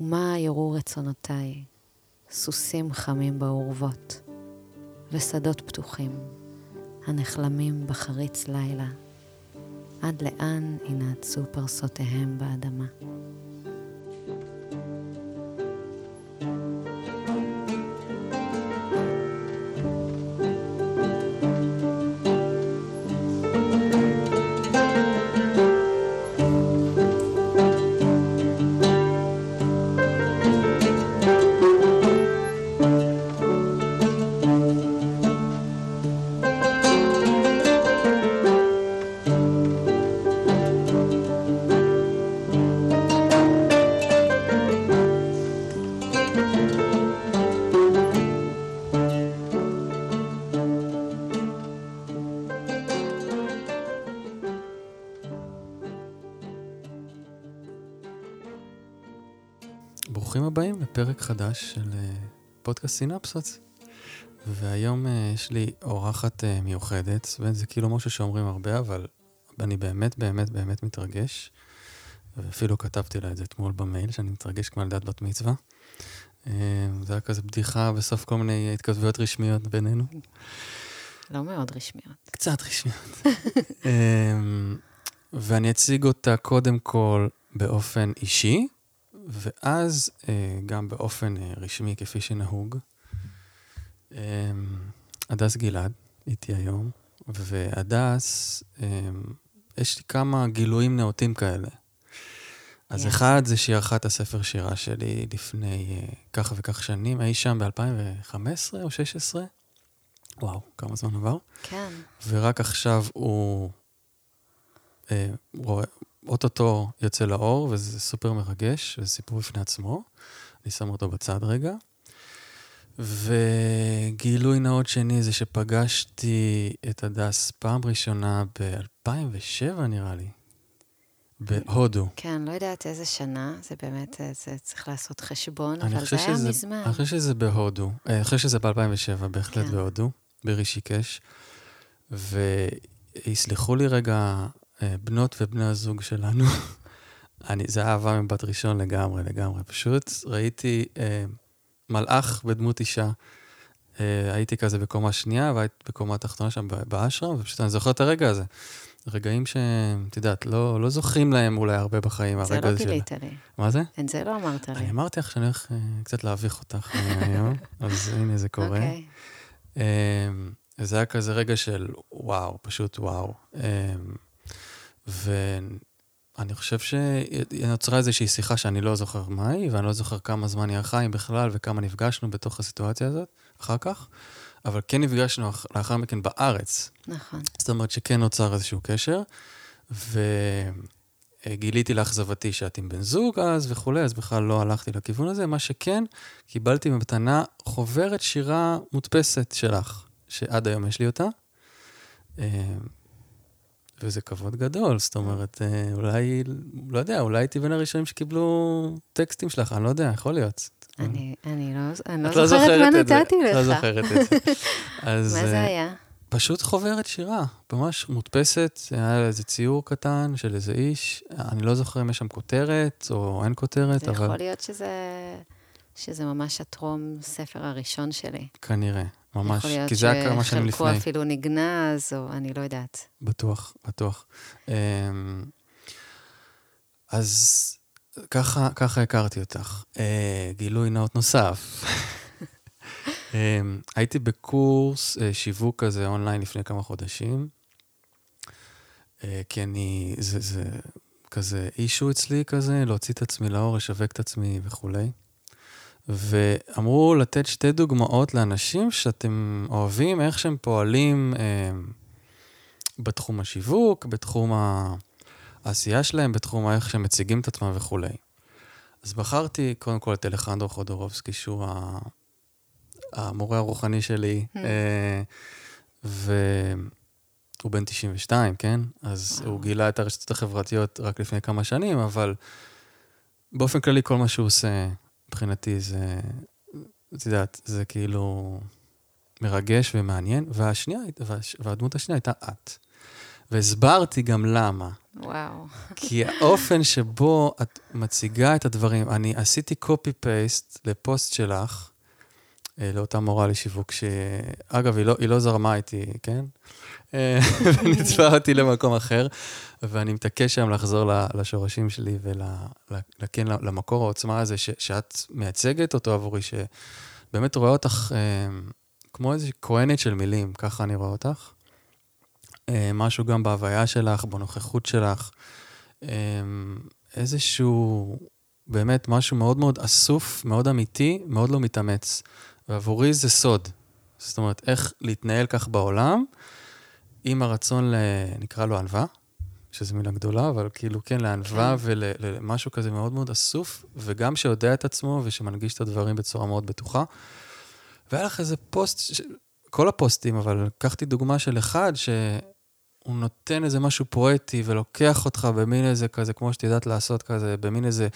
ומה יראו רצונותיי, סוסים חמים באורוות, ושדות פתוחים, הנחלמים בחריץ לילה, עד לאן ינעצו פרסותיהם באדמה. חדש של אה, פודקאסט סינפסות. והיום אה, יש לי אורחת אה, מיוחדת, וזה כאילו משהו שאומרים הרבה, אבל אני באמת באמת באמת מתרגש. ואפילו כתבתי לה את זה אתמול במייל, שאני מתרגש כמו ילדת בת מצווה. זה היה כזה בדיחה בסוף כל מיני התכתבויות רשמיות בינינו. לא מאוד רשמיות. קצת רשמיות. ואני אציג אותה קודם כל באופן אישי, ואז אה, גם באופן אה, רשמי, כפי שנהוג, אה, הדס גלעד איתי היום, והדס, יש לי כמה גילויים נאותים כאלה. אז yeah. אחד זה שהיא ערכה את הספר שירה שלי לפני כך וכך שנים, אי שם ב-2015 או 2016. וואו, כמה זמן עבר. כן. ורק עכשיו הוא אה, רואה, אוטוטו יוצא לאור, וזה סופר מרגש, וזה סיפור בפני עצמו. אני שם אותו בצד רגע. וגילוי נאות שני זה שפגשתי את הדס פעם ראשונה ב-2007, נראה לי, בהודו. כן, לא יודעת איזה שנה, זה באמת, אה, זה צריך לעשות חסבון, אבל זה היה שזה, מזמן. אני חושב שזה בהודו, אה, אני חושב שזה ב-2007, בהחלט כן. בהודו, ברישיקש. ויסלחו לי רגע בנות ובני הזוג שלנו. אני, זה אהבה מבת ראשון לגמרי, לגמרי. פשוט ראיתי אה, מלאך בדמות אישה. אה, הייתי כזה בקומה שנייה, והייתי בקומה תחתונה שם באשרם, ופשוט אני זוכר את הרגע הזה. רגעים שאת יודעת, לא, לא זוכרים להם אולי הרבה בחיים, הרגע הזה של... זה לא גילית לי. מה זה? את זה לא אמרת לי. אני אמרתי לך שאני הולך אה, קצת להביך אותך אה, היום, אז הנה זה קורה. אוקיי. Okay. אה, זה היה כזה רגע של וואו, פשוט וואו. אה, ואני חושב שנוצרה איזושהי שיחה שאני לא זוכר מהי, ואני לא זוכר כמה זמן היא ערכה, אם בכלל, וכמה נפגשנו בתוך הסיטואציה הזאת אחר כך, אבל כן נפגשנו לאחר מכן בארץ. נכון. זאת אומרת שכן נוצר איזשהו קשר, וגיליתי לאכזבתי שאת עם בן זוג אז וכולי, אז בכלל לא הלכתי לכיוון הזה. מה שכן, קיבלתי במתנה חוברת שירה מודפסת שלך, שעד היום יש לי אותה. וזה כבוד גדול, זאת אומרת, אה, אולי, לא יודע, אולי הייתי בין הראשונים שקיבלו טקסטים שלך, אני לא יודע, יכול להיות. אני, אני לא, אני לא, לא זוכרת מה נתתי לך. את לא זוכרת את זה. אז, מה זה אה, היה? פשוט חוברת שירה, ממש מודפסת, היה איזה ציור קטן של איזה איש, אני לא זוכר אם יש שם כותרת או אין כותרת, אבל... זה יכול להיות שזה, שזה ממש הטרום ספר הראשון שלי. כנראה. ממש, כי זה היה כמה שנים לפני. יכול להיות שחלקו אפילו נגנז, או אני לא יודעת. בטוח, בטוח. אמ, אז ככה, ככה הכרתי אותך. אה, גילוי נאות נוסף. אמ, הייתי בקורס אה, שיווק כזה אונליין לפני כמה חודשים, אה, כי אני, זה, זה כזה אישו אצלי כזה, להוציא את עצמי לאור, לשווק את עצמי וכולי. ואמרו לתת שתי דוגמאות לאנשים שאתם אוהבים, איך שהם פועלים אה, בתחום השיווק, בתחום העשייה שלהם, בתחום איך שהם מציגים את עצמם וכולי. אז בחרתי קודם כל את אלחנדרו חודורובסקי, שהוא המורה הרוחני שלי, hmm. אה, והוא בן 92, כן? אז הוא גילה את הרשתות החברתיות רק לפני כמה שנים, אבל באופן כללי כל מה שהוא עושה מבחינתי זה, את יודעת, זה כאילו מרגש ומעניין. והשנייה, והדמות השנייה הייתה את. והסברתי גם למה. וואו. כי האופן שבו את מציגה את הדברים, אני עשיתי copy-paste לפוסט שלך, אה, לאותה מורה לשיווק, שאגב, היא לא, היא לא זרמה איתי, כן? אה, ונצפה אותי למקום אחר, ואני מתעקש היום לחזור לשורשים שלי וכן, למקור העוצמה הזה ש, שאת מייצגת אותו עבורי, שבאמת רואה אותך אה, כמו איזושהי כהנת של מילים, ככה אני רואה אותך. משהו גם בהוויה שלך, בנוכחות שלך, איזשהו, באמת משהו מאוד מאוד אסוף, מאוד אמיתי, מאוד לא מתאמץ. ועבורי זה סוד. זאת אומרת, איך להתנהל כך בעולם, עם הרצון, ל... נקרא לו ענווה, שזו מילה גדולה, אבל כאילו כן, לענווה כן. ולמשהו כזה מאוד מאוד אסוף, וגם שיודע את עצמו ושמנגיש את הדברים בצורה מאוד בטוחה. והיה לך איזה פוסט, ש... כל הפוסטים, אבל לקחתי דוגמה של אחד, שהוא נותן איזה משהו פואטי ולוקח אותך במין איזה כזה, כמו שאת יודעת לעשות כזה, במין איזה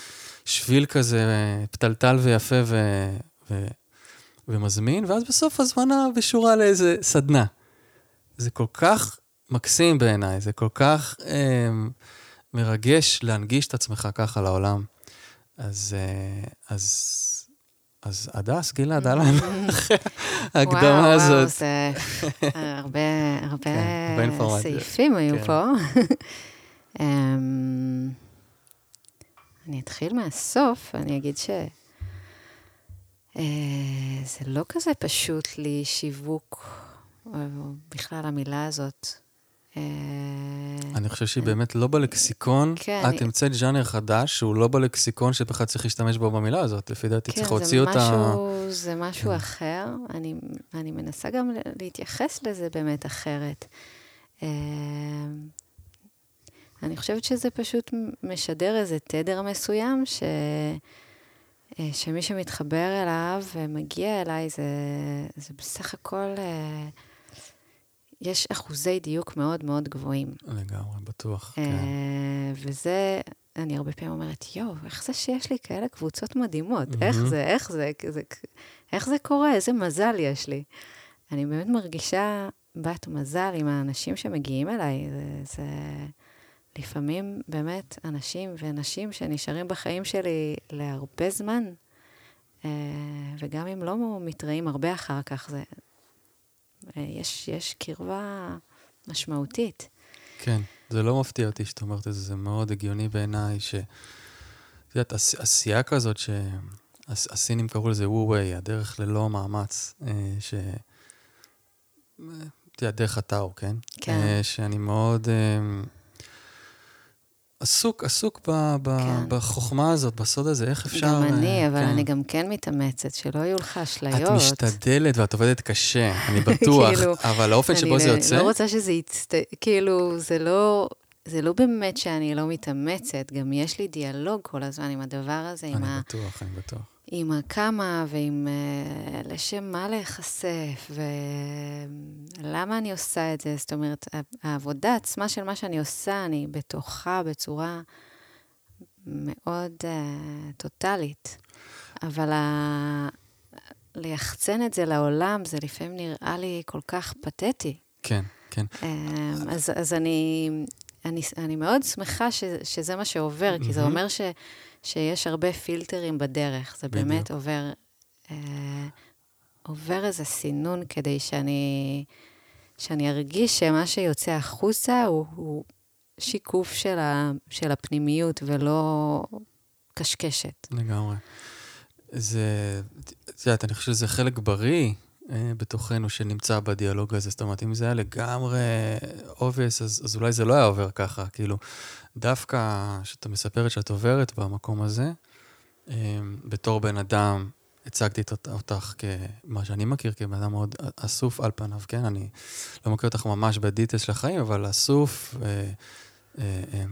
שביל כזה פתלתל ויפה ו... ו... ומזמין, ואז בסוף הזמנה בשורה לאיזה סדנה. זה כל כך מקסים בעיניי, זה כל כך אה, מרגש להנגיש את עצמך ככה לעולם. אז, אה, אז, אז הדס, גלעד, אהלן, ההקדמה הזאת. וואו, זה הרבה, הרבה כן, סעיפים היו כן. פה. אמ, אני אתחיל מהסוף, אני אגיד ש... אה, זה לא כזה פשוט לי שיווק, או בכלל המילה הזאת. אה, אני חושב שהיא באמת לא בלקסיקון. כן. את המצאת ז'אנר חדש שהוא לא בלקסיקון שבכלל צריך להשתמש בו במילה הזאת. לפי דעתי צריך להוציא אותה... כן, זה משהו כן. אחר. אני מנסה גם להתייחס לזה באמת אחרת. אה, אני חושבת שזה פשוט משדר איזה תדר מסוים, ש... אה, שמי שמתחבר אליו ומגיע אליי, זה, זה בסך הכל, אה, יש אחוזי דיוק מאוד מאוד גבוהים. לגמרי, בטוח, אה, כן. וזה, אני הרבה פעמים אומרת, יואו, איך זה שיש לי כאלה קבוצות מדהימות? Mm-hmm. איך זה, איך זה, זה, איך זה קורה? איזה מזל יש לי. אני באמת מרגישה בת מזל עם האנשים שמגיעים אליי. זה... זה... לפעמים באמת אנשים ונשים שנשארים בחיים שלי להרבה זמן, אה, וגם אם לא מתראים הרבה אחר כך, זה, יש, יש קרבה משמעותית. כן, זה לא מפתיע אותי שאת אומרת את זה, זה מאוד הגיוני בעיניי, ש... את יודעת, עשייה כזאת שהסינים קראו לזה וו-ווי, הדרך ללא מאמץ, אה, ש... את יודעת, דרך הטאו, כן? כן. שאני מאוד... עסוק, עסוק ב, ב, כן. בחוכמה הזאת, בסוד הזה, איך אפשר... גם אני, אבל כן. אני גם כן מתאמצת, שלא יהיו לך אשליות. את משתדלת ואת עובדת קשה, אני בטוח, כאילו, אבל האופן שבו זה יוצא... אני לא רוצה שזה יצט... כאילו, זה לא... זה לא באמת שאני לא מתאמצת, גם יש לי דיאלוג כל הזמן עם הדבר הזה, עם ה... אני בטוח, אני בטוח. עם הכמה ועם uh, לשם מה להיחשף ולמה אני עושה את זה. זאת אומרת, העבודה עצמה של מה שאני עושה, אני בתוכה בצורה מאוד uh, טוטאלית. אבל ה... ליחצן את זה לעולם, זה לפעמים נראה לי כל כך פתטי. כן, כן. Um, אז, אז אני, אני, אני מאוד שמחה ש, שזה מה שעובר, mm-hmm. כי זה אומר ש... שיש הרבה פילטרים בדרך. זה בדיוק. באמת עובר, אה, עובר איזה סינון כדי שאני, שאני ארגיש שמה שיוצא החוצה הוא, הוא שיקוף של, ה, של הפנימיות ולא קשקשת. לגמרי. זה, את יודעת, אני חושב שזה חלק בריא בתוכנו שנמצא בדיאלוג הזה. זאת אומרת, אם זה היה לגמרי obvious, אז, אז אולי זה לא היה עובר ככה. כאילו, דווקא כשאתה מספרת שאת עוברת במקום הזה, אה, בתור בן אדם, הצגתי אותך כמה שאני מכיר, כבן אדם מאוד אסוף על פניו, כן? אני לא מכיר אותך ממש בדיטס של החיים, אבל אסוף, אה, אה, אה,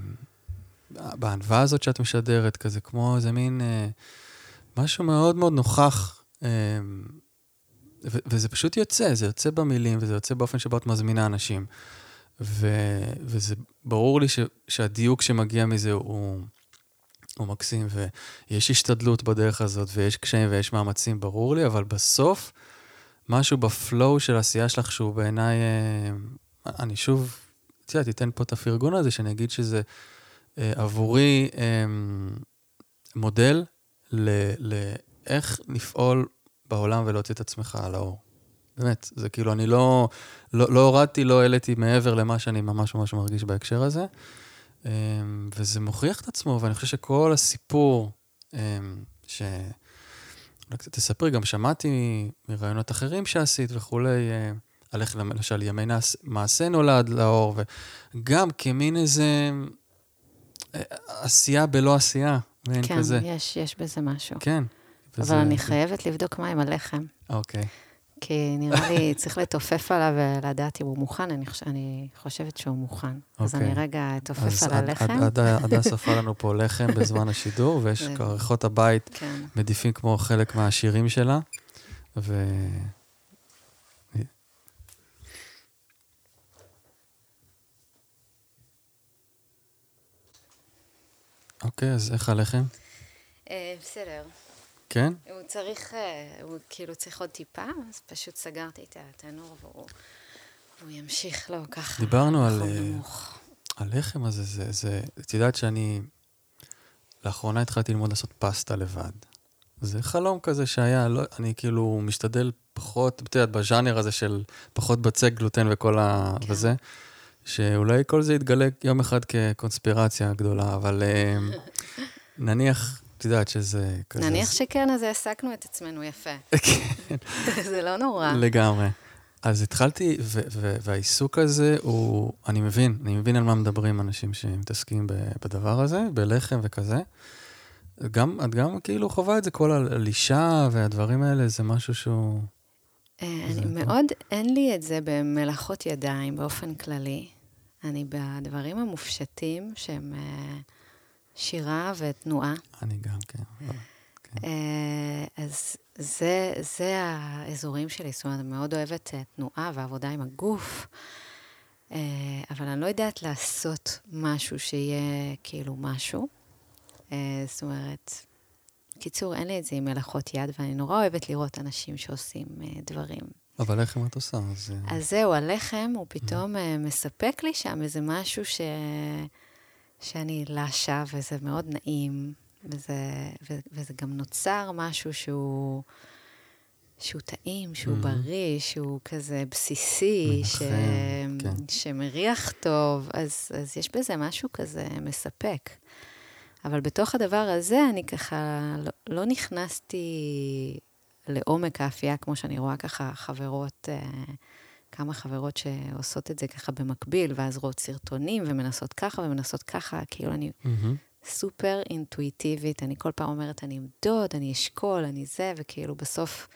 בענווה הזאת שאת משדרת, כזה כמו איזה מין אה, משהו מאוד מאוד נוכח. אה, ו- וזה פשוט יוצא, זה יוצא במילים, וזה יוצא באופן שבו את מזמינה אנשים. ו- וזה ברור לי ש- שהדיוק שמגיע מזה הוא, הוא מקסים, ויש השתדלות בדרך הזאת, ויש קשיים ויש מאמצים, ברור לי, אבל בסוף, משהו בפלואו של העשייה שלך שהוא בעיניי, אה, אני שוב את יודעת, תיתן פה את הפרגון הזה, שאני אגיד שזה אה, עבורי אה, מודל לאיך לפעול בעולם ולהוציא את עצמך על האור. באמת, זה כאילו, אני לא, לא, לא הורדתי, לא העליתי מעבר למה שאני ממש ממש מרגיש בהקשר הזה. אה, וזה מוכיח את עצמו, ואני חושב שכל הסיפור אה, ש... אולי קצת תספרי, גם שמעתי מרעיונות אחרים שעשית וכולי, אה, על איך למשל ימי מעשה נולד לאור, וגם כמין איזה אה, עשייה בלא עשייה, מעין כן, כזה. כן, יש, יש בזה משהו. כן. אבל אני חייבת לבדוק מה עם הלחם. אוקיי. כי נראה לי צריך לתופף עליו ולדעת אם הוא מוכן, אני, חוש... אני חושבת שהוא מוכן. Okay. אז אני אוקיי. רגע אתופף על עד, הלחם. אז עדה שרפה לנו פה לחם בזמן השידור, ויש כריכות הבית כן. מדיפים כמו חלק מהשירים שלה. ו... אוקיי, אז איך הלחם? אה, בסדר. כן? הוא צריך, אה, הוא כאילו צריך עוד טיפה, אז פשוט סגרתי את התנור והוא, והוא ימשיך לו ככה. דיברנו על, אה, על לחם הזה, זה, זה, את יודעת שאני, לאחרונה התחלתי ללמוד לעשות פסטה לבד. זה חלום כזה שהיה, לא, אני כאילו משתדל פחות, את יודעת, בז'אנר הזה של פחות בצק גלוטן וכל ה... כן. וזה, שאולי כל זה יתגלה יום אחד כקונספירציה גדולה, אבל אה, נניח את יודעת שזה כזה... נניח שכן, אז העסקנו את עצמנו יפה. כן. זה לא נורא. לגמרי. אז התחלתי, והעיסוק הזה הוא, אני מבין, אני מבין על מה מדברים אנשים שמתעסקים בדבר הזה, בלחם וכזה. גם, את גם כאילו חווה את זה, כל הלישה והדברים האלה, זה משהו שהוא... אה, אני מאוד, אין לי את זה במלאכות ידיים באופן כללי. אני בדברים המופשטים, שהם... אה, שירה ותנועה. אני גם, כן. כן. אה, אז זה, זה האזורים שלי, זאת אומרת, אני מאוד אוהבת אה, תנועה ועבודה עם הגוף, אה, אבל אני לא יודעת לעשות משהו שיהיה כאילו משהו. זאת אומרת, קיצור, אין לי את זה עם מלאכות יד, ואני נורא אוהבת לראות אנשים שעושים דברים. אבל לחם את עושה, אז... אז זהו, הלחם, הוא פתאום מספק לי שם איזה משהו ש... שאני לשה, וזה מאוד נעים, וזה, ו, וזה גם נוצר משהו שהוא, שהוא טעים, שהוא mm-hmm. בריא, שהוא כזה בסיסי, ש, כן. שמריח טוב, אז, אז יש בזה משהו כזה מספק. אבל בתוך הדבר הזה, אני ככה לא, לא נכנסתי לעומק האפייה, כמו שאני רואה ככה חברות... אה, כמה חברות שעושות את זה ככה במקביל, ואז רואות סרטונים ומנסות ככה ומנסות ככה, כאילו אני mm-hmm. סופר אינטואיטיבית, אני כל פעם אומרת, אני אמדוד, אני אשכול, אני זה, וכאילו בסוף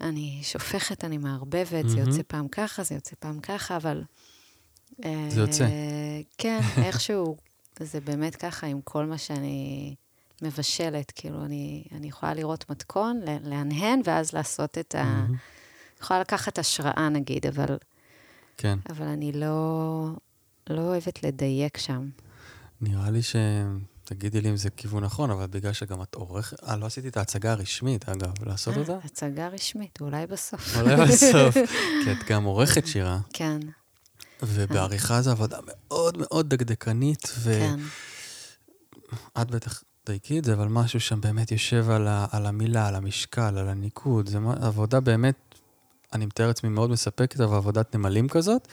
אני שופכת, אני מערבבת, mm-hmm. זה יוצא פעם ככה, זה יוצא פעם ככה, אבל... זה יוצא. אה, כן, איכשהו, זה באמת ככה עם כל מה שאני מבשלת, כאילו, אני, אני יכולה לראות מתכון, להנהן, ואז לעשות את ה... יכולה לקחת השראה, נגיד, אבל... כן. אבל אני לא, לא אוהבת לדייק שם. נראה לי ש... תגידי לי אם זה כיוון נכון, אבל בגלל שגם את עורכת... אה, לא עשיתי את ההצגה הרשמית, אגב, לעשות 아, אותה? הצגה רשמית, אולי בסוף. אולי בסוף, כי את גם עורכת שירה. כן. ובעריכה זו עבודה מאוד מאוד דקדקנית, ו... כן. את בטח דייקי את זה, אבל משהו שם באמת יושב על, ה... על המילה, על המשקל, על הניקוד. זו עבודה באמת אני מתאר לעצמי מאוד מספקת, אבל עבודת נמלים כזאת.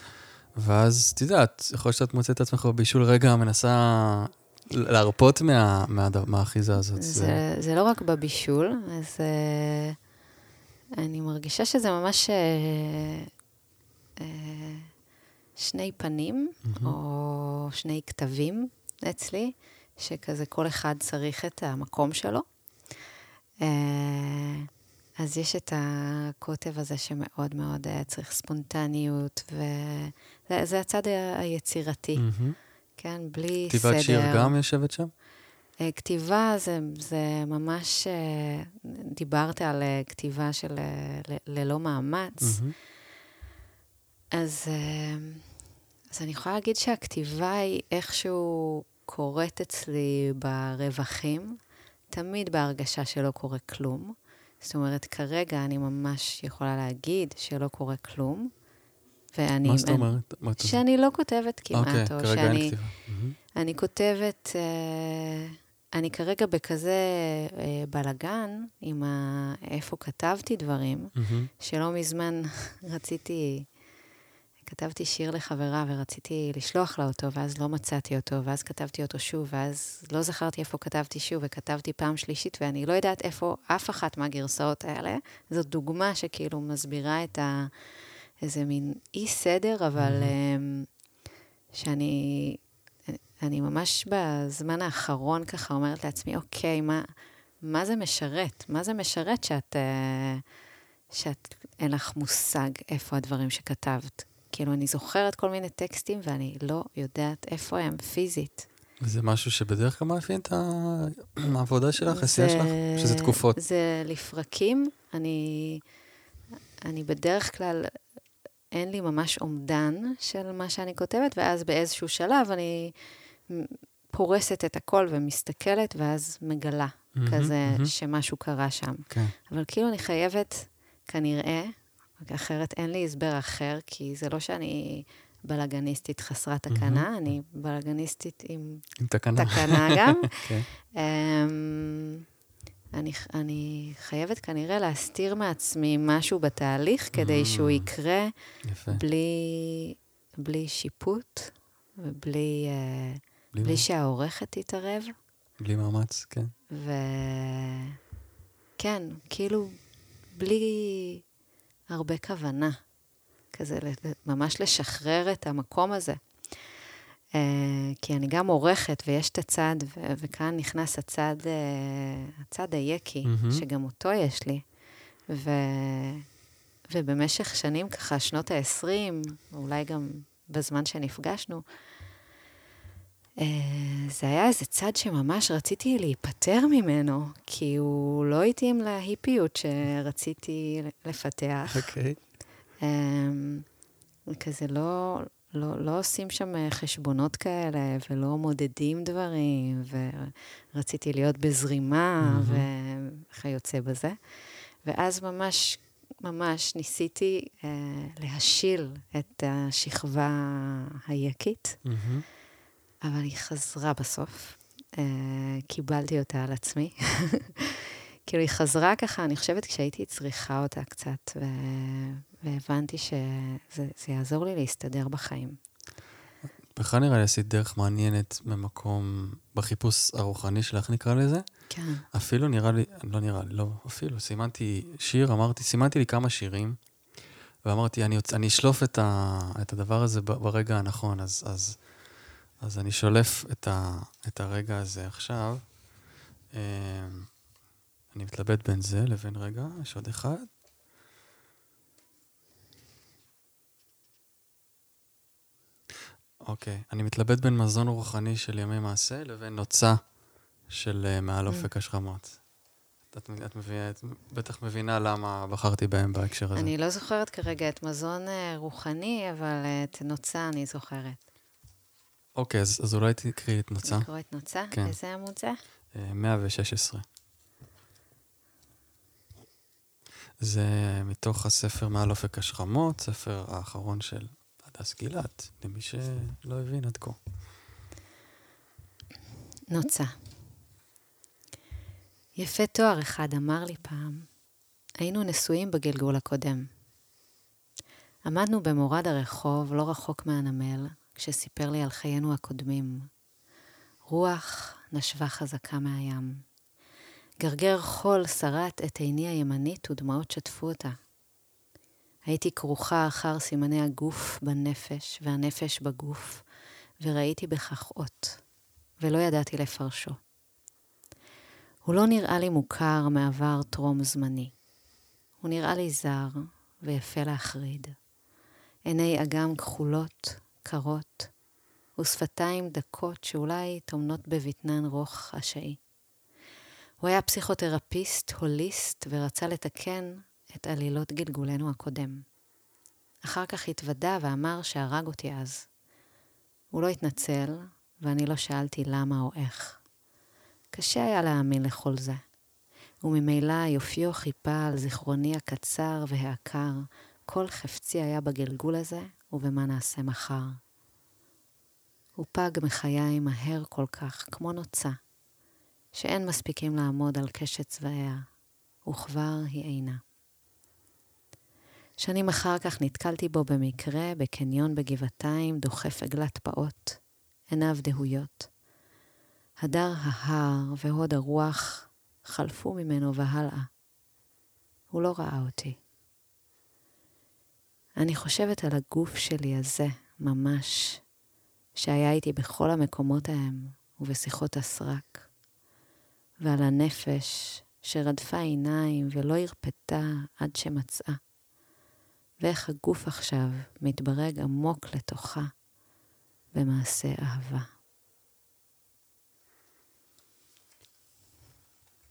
ואז, את יודעת, יכול להיות שאת מוצאת את עצמך בבישול רגע, מנסה להרפות מה, מה, מהאחיזה הזאת. זה, זה... זה לא רק בבישול, אז uh, אני מרגישה שזה ממש uh, uh, שני פנים, mm-hmm. או שני כתבים אצלי, שכזה כל אחד צריך את המקום שלו. Uh, אז יש את הקוטב הזה שמאוד מאוד אה, צריך ספונטניות, וזה הצד היצירתי, mm-hmm. כן? בלי כתיבת סדר. כתיבת שיר גם יושבת שם? אה, כתיבה זה, זה ממש, אה, דיברת על כתיבה של ללא מאמץ. Mm-hmm. אז, אז אני יכולה להגיד שהכתיבה היא איכשהו קורית אצלי ברווחים, תמיד בהרגשה שלא קורה כלום. זאת אומרת, כרגע אני ממש יכולה להגיד שלא קורה כלום, ואני... מה זאת אני- אומרת? שאני לא כותבת כמעט, אוקיי, או כרגע אין שאני... כתיבה. אני כותבת, אה, אני כרגע בכזה אה, בלגן עם ה... איפה כתבתי דברים, מהמם. שלא מזמן רציתי, כתבתי שיר לחברה ורציתי לשלוח לה אותו, ואז לא מצאתי אותו, ואז כתבתי אותו שוב, ואז לא זכרתי איפה כתבתי שוב, וכתבתי פעם שלישית, ואני לא יודעת איפה אף אחת מהגרסאות האלה. זאת דוגמה שכאילו מסבירה את ה... איזה מין אי-סדר, אבל אמ, שאני... אני ממש בזמן האחרון ככה אומרת לעצמי, אוקיי, מה, מה זה משרת? מה זה משרת שאת, אה, שאת אין לך מושג איפה הדברים שכתבת? כאילו, אני זוכרת כל מיני טקסטים ואני לא יודעת איפה הם פיזית. וזה משהו שבדרך כלל מאפיין את העבודה שלך, העשייה שלך? שזה תקופות. זה לפרקים. אני, אני בדרך כלל, אין לי ממש אומדן של מה שאני כותבת, ואז באיזשהו שלב אני פורסת את הכל ומסתכלת, ואז מגלה מהמם, כזה מהמם. שמשהו קרה שם. כן. אבל כאילו אני חייבת, כנראה, אחרת אין לי הסבר אחר, כי זה לא שאני בלאגניסטית חסרת תקנה, אני בלאגניסטית עם עם תקנה. תקנה גם. כן. אמ, אני, אני חייבת כנראה להסתיר מעצמי משהו בתהליך כדי שהוא יקרה יפה. בלי, בלי שיפוט ובלי אה, בלי בלי שהעורכת תתערב. בלי מאמץ, כן. וכן, כאילו, בלי הרבה כוונה. כזה, ממש לשחרר את המקום הזה. Uh, כי אני גם עורכת, ויש את הצד, ו- וכאן נכנס הצד, uh, הצד היקי, מהמם. שגם אותו יש לי. ו... ובמשך שנים, ככה, שנות ה-20, אולי גם בזמן שנפגשנו, uh, זה היה איזה צד שממש רציתי להיפטר ממנו, כי הוא לא התאים להיפיות שרציתי לפתח. אוקיי. אמ, וכזה לא, לא, לא עושים שם אה, חשבונות כאלה, ולא מודדים דברים, ורציתי להיות בזרימה, וכיוצא בזה. ואז ממש, ממש ניסיתי אה, להשיל את השכבה היקית, מהמם. אבל היא חזרה בסוף. אה, קיבלתי אותה על עצמי. כאילו, היא חזרה ככה, אני חושבת כשהייתי צריכה אותה קצת, ו... והבנתי שזה זה יעזור לי להסתדר בחיים. בכלל נראה לי עשית דרך מעניינת ממקום, בחיפוש הרוחני שלך נקרא לזה. כן. אפילו נראה לי, לא נראה לי, לא, אפילו, סימנתי שיר, אמרתי, סימנתי לי כמה שירים, ואמרתי, אני, אני אשלוף את, ה, את הדבר הזה ברגע הנכון, אז, אז, אז אני שולף את, ה, את הרגע הזה עכשיו. אמ, אני מתלבט בין זה לבין רגע, יש עוד אחד. אוקיי, אני מתלבט בין מזון רוחני של ימי מעשה לבין נוצה של אה, מעל אופק השכמות. את, את, מבינה, את בטח מבינה למה בחרתי בהם בהקשר הזה. אני לא זוכרת כרגע את מזון אה, רוחני, אבל אה, את נוצה אני זוכרת. אוקיי, אז, אז אולי תקראי את נוצה. לקרוא את נוצה? כן. איזה עמוד זה? אה, 116. זה מתוך הספר מעל אופק השכמות, ספר האחרון של הדס גילת, למי שלא הבין עד כה. נוצה. יפה תואר אחד אמר לי פעם, היינו נשואים בגלגול הקודם. עמדנו במורד הרחוב, לא רחוק מהנמל, כשסיפר לי על חיינו הקודמים. רוח נשבה חזקה מהים. גרגר חול שרט את עיני הימנית ודמעות שטפו אותה. הייתי כרוכה אחר סימני הגוף בנפש והנפש בגוף, וראיתי בכך אות, ולא ידעתי לפרשו. הוא לא נראה לי מוכר מעבר טרום זמני. הוא נראה לי זר ויפה להחריד. עיני אגם כחולות, קרות, ושפתיים דקות שאולי טומנות בבטנן רוך חשאי. הוא היה פסיכותרפיסט, הוליסט, ורצה לתקן את עלילות גלגולנו הקודם. אחר כך התוודה ואמר שהרג אותי אז. הוא לא התנצל, ואני לא שאלתי למה או איך. קשה היה להאמין לכל זה. וממילא יופיו חיפה על זיכרוני הקצר והעקר, כל חפצי היה בגלגול הזה, ובמה נעשה מחר. הוא פג מחיי מהר כל כך, כמו נוצה, שאין מספיקים לעמוד על קשת צבעיה, וכבר היא אינה. שנים אחר כך נתקלתי בו במקרה בקניון בגבעתיים, דוחף עגלת פעוט, עיניו דהויות. הדר ההר והוד הרוח חלפו ממנו והלאה. הוא לא ראה אותי. אני חושבת על הגוף שלי הזה, ממש, שהיה איתי בכל המקומות ההם ובשיחות הסרק, ועל הנפש שרדפה עיניים ולא הרפתה עד שמצאה, ואיך הגוף עכשיו מתברג עמוק לתוכה במעשה אהבה.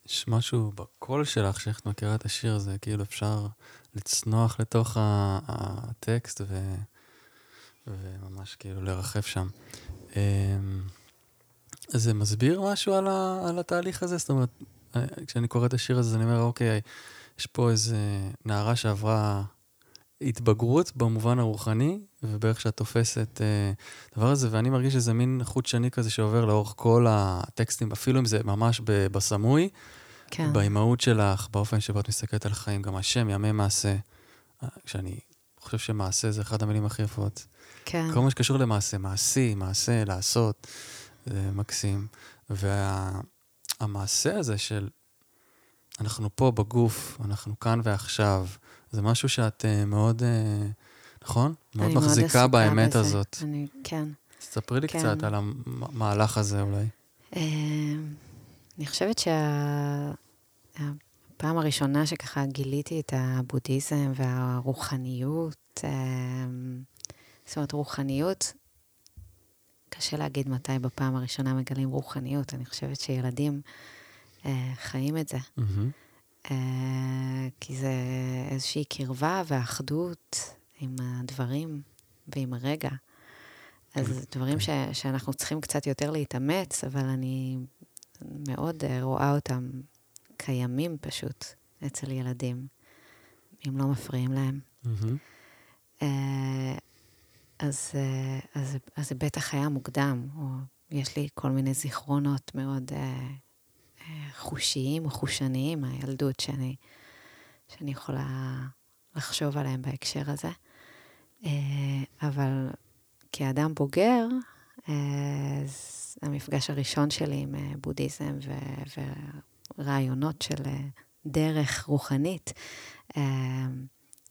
יש משהו בקול שלך, שאיך את מכירה את השיר הזה, כאילו אפשר לצנוח לתוך הטקסט ו... וממש כאילו לרחף שם. אמ, זה מסביר משהו על, ה... על התהליך הזה? זאת אומרת, כשאני קורא את השיר הזה, אני אומר, אוקיי, יש פה איזה נערה שעברה התבגרות במובן הרוחני, ובערך שאת תופסת אה, דבר הזה, ואני מרגיש שזה מין חוט שני כזה שעובר לאורך כל הטקסטים, אפילו אם זה ממש בסמוי, כן. באימהות שלך, באופן שבו את מסתכלת על החיים, גם השם, ימי מעשה, אה, כשאני חושב שמעשה זה אחת המילים הכי יפות. כן. כל מה שקשור למעשה, מעשי, מעשה, לעשות, זה מקסים. והמעשה וה, הזה של אנחנו פה בגוף, אנחנו כאן ועכשיו, זה משהו שאת uh, מאוד, uh, נכון? מאוד מחזיקה באמת בזה. הזאת. אני, כן. ספרי לי כן. קצת על המהלך הזה אולי. אני חושבת שהפעם שה... הראשונה שככה גיליתי את הבודהיזם והרוחניות, uh, זאת אומרת, רוחניות, קשה להגיד מתי בפעם הראשונה מגלים רוחניות. אני חושבת שילדים uh, חיים את זה. Mm-hmm. אה, כי זה איזושהי קרבה ואחדות עם הדברים ועם הרגע. אז כן. דברים ש, שאנחנו צריכים קצת יותר להתאמץ, אבל אני מאוד אה, רואה אותם קיימים פשוט אצל ילדים, אם לא מפריעים להם. Mm-hmm. אז, אז, אז זה בטח היה מוקדם, או יש לי כל מיני זיכרונות מאוד חושיים או חושניים מהילדות שאני, שאני יכולה לחשוב עליהם בהקשר הזה. אה, אבל כאדם בוגר, אה, המפגש הראשון שלי עם אה, בודהיזם ו- ורעיונות של דרך רוחנית,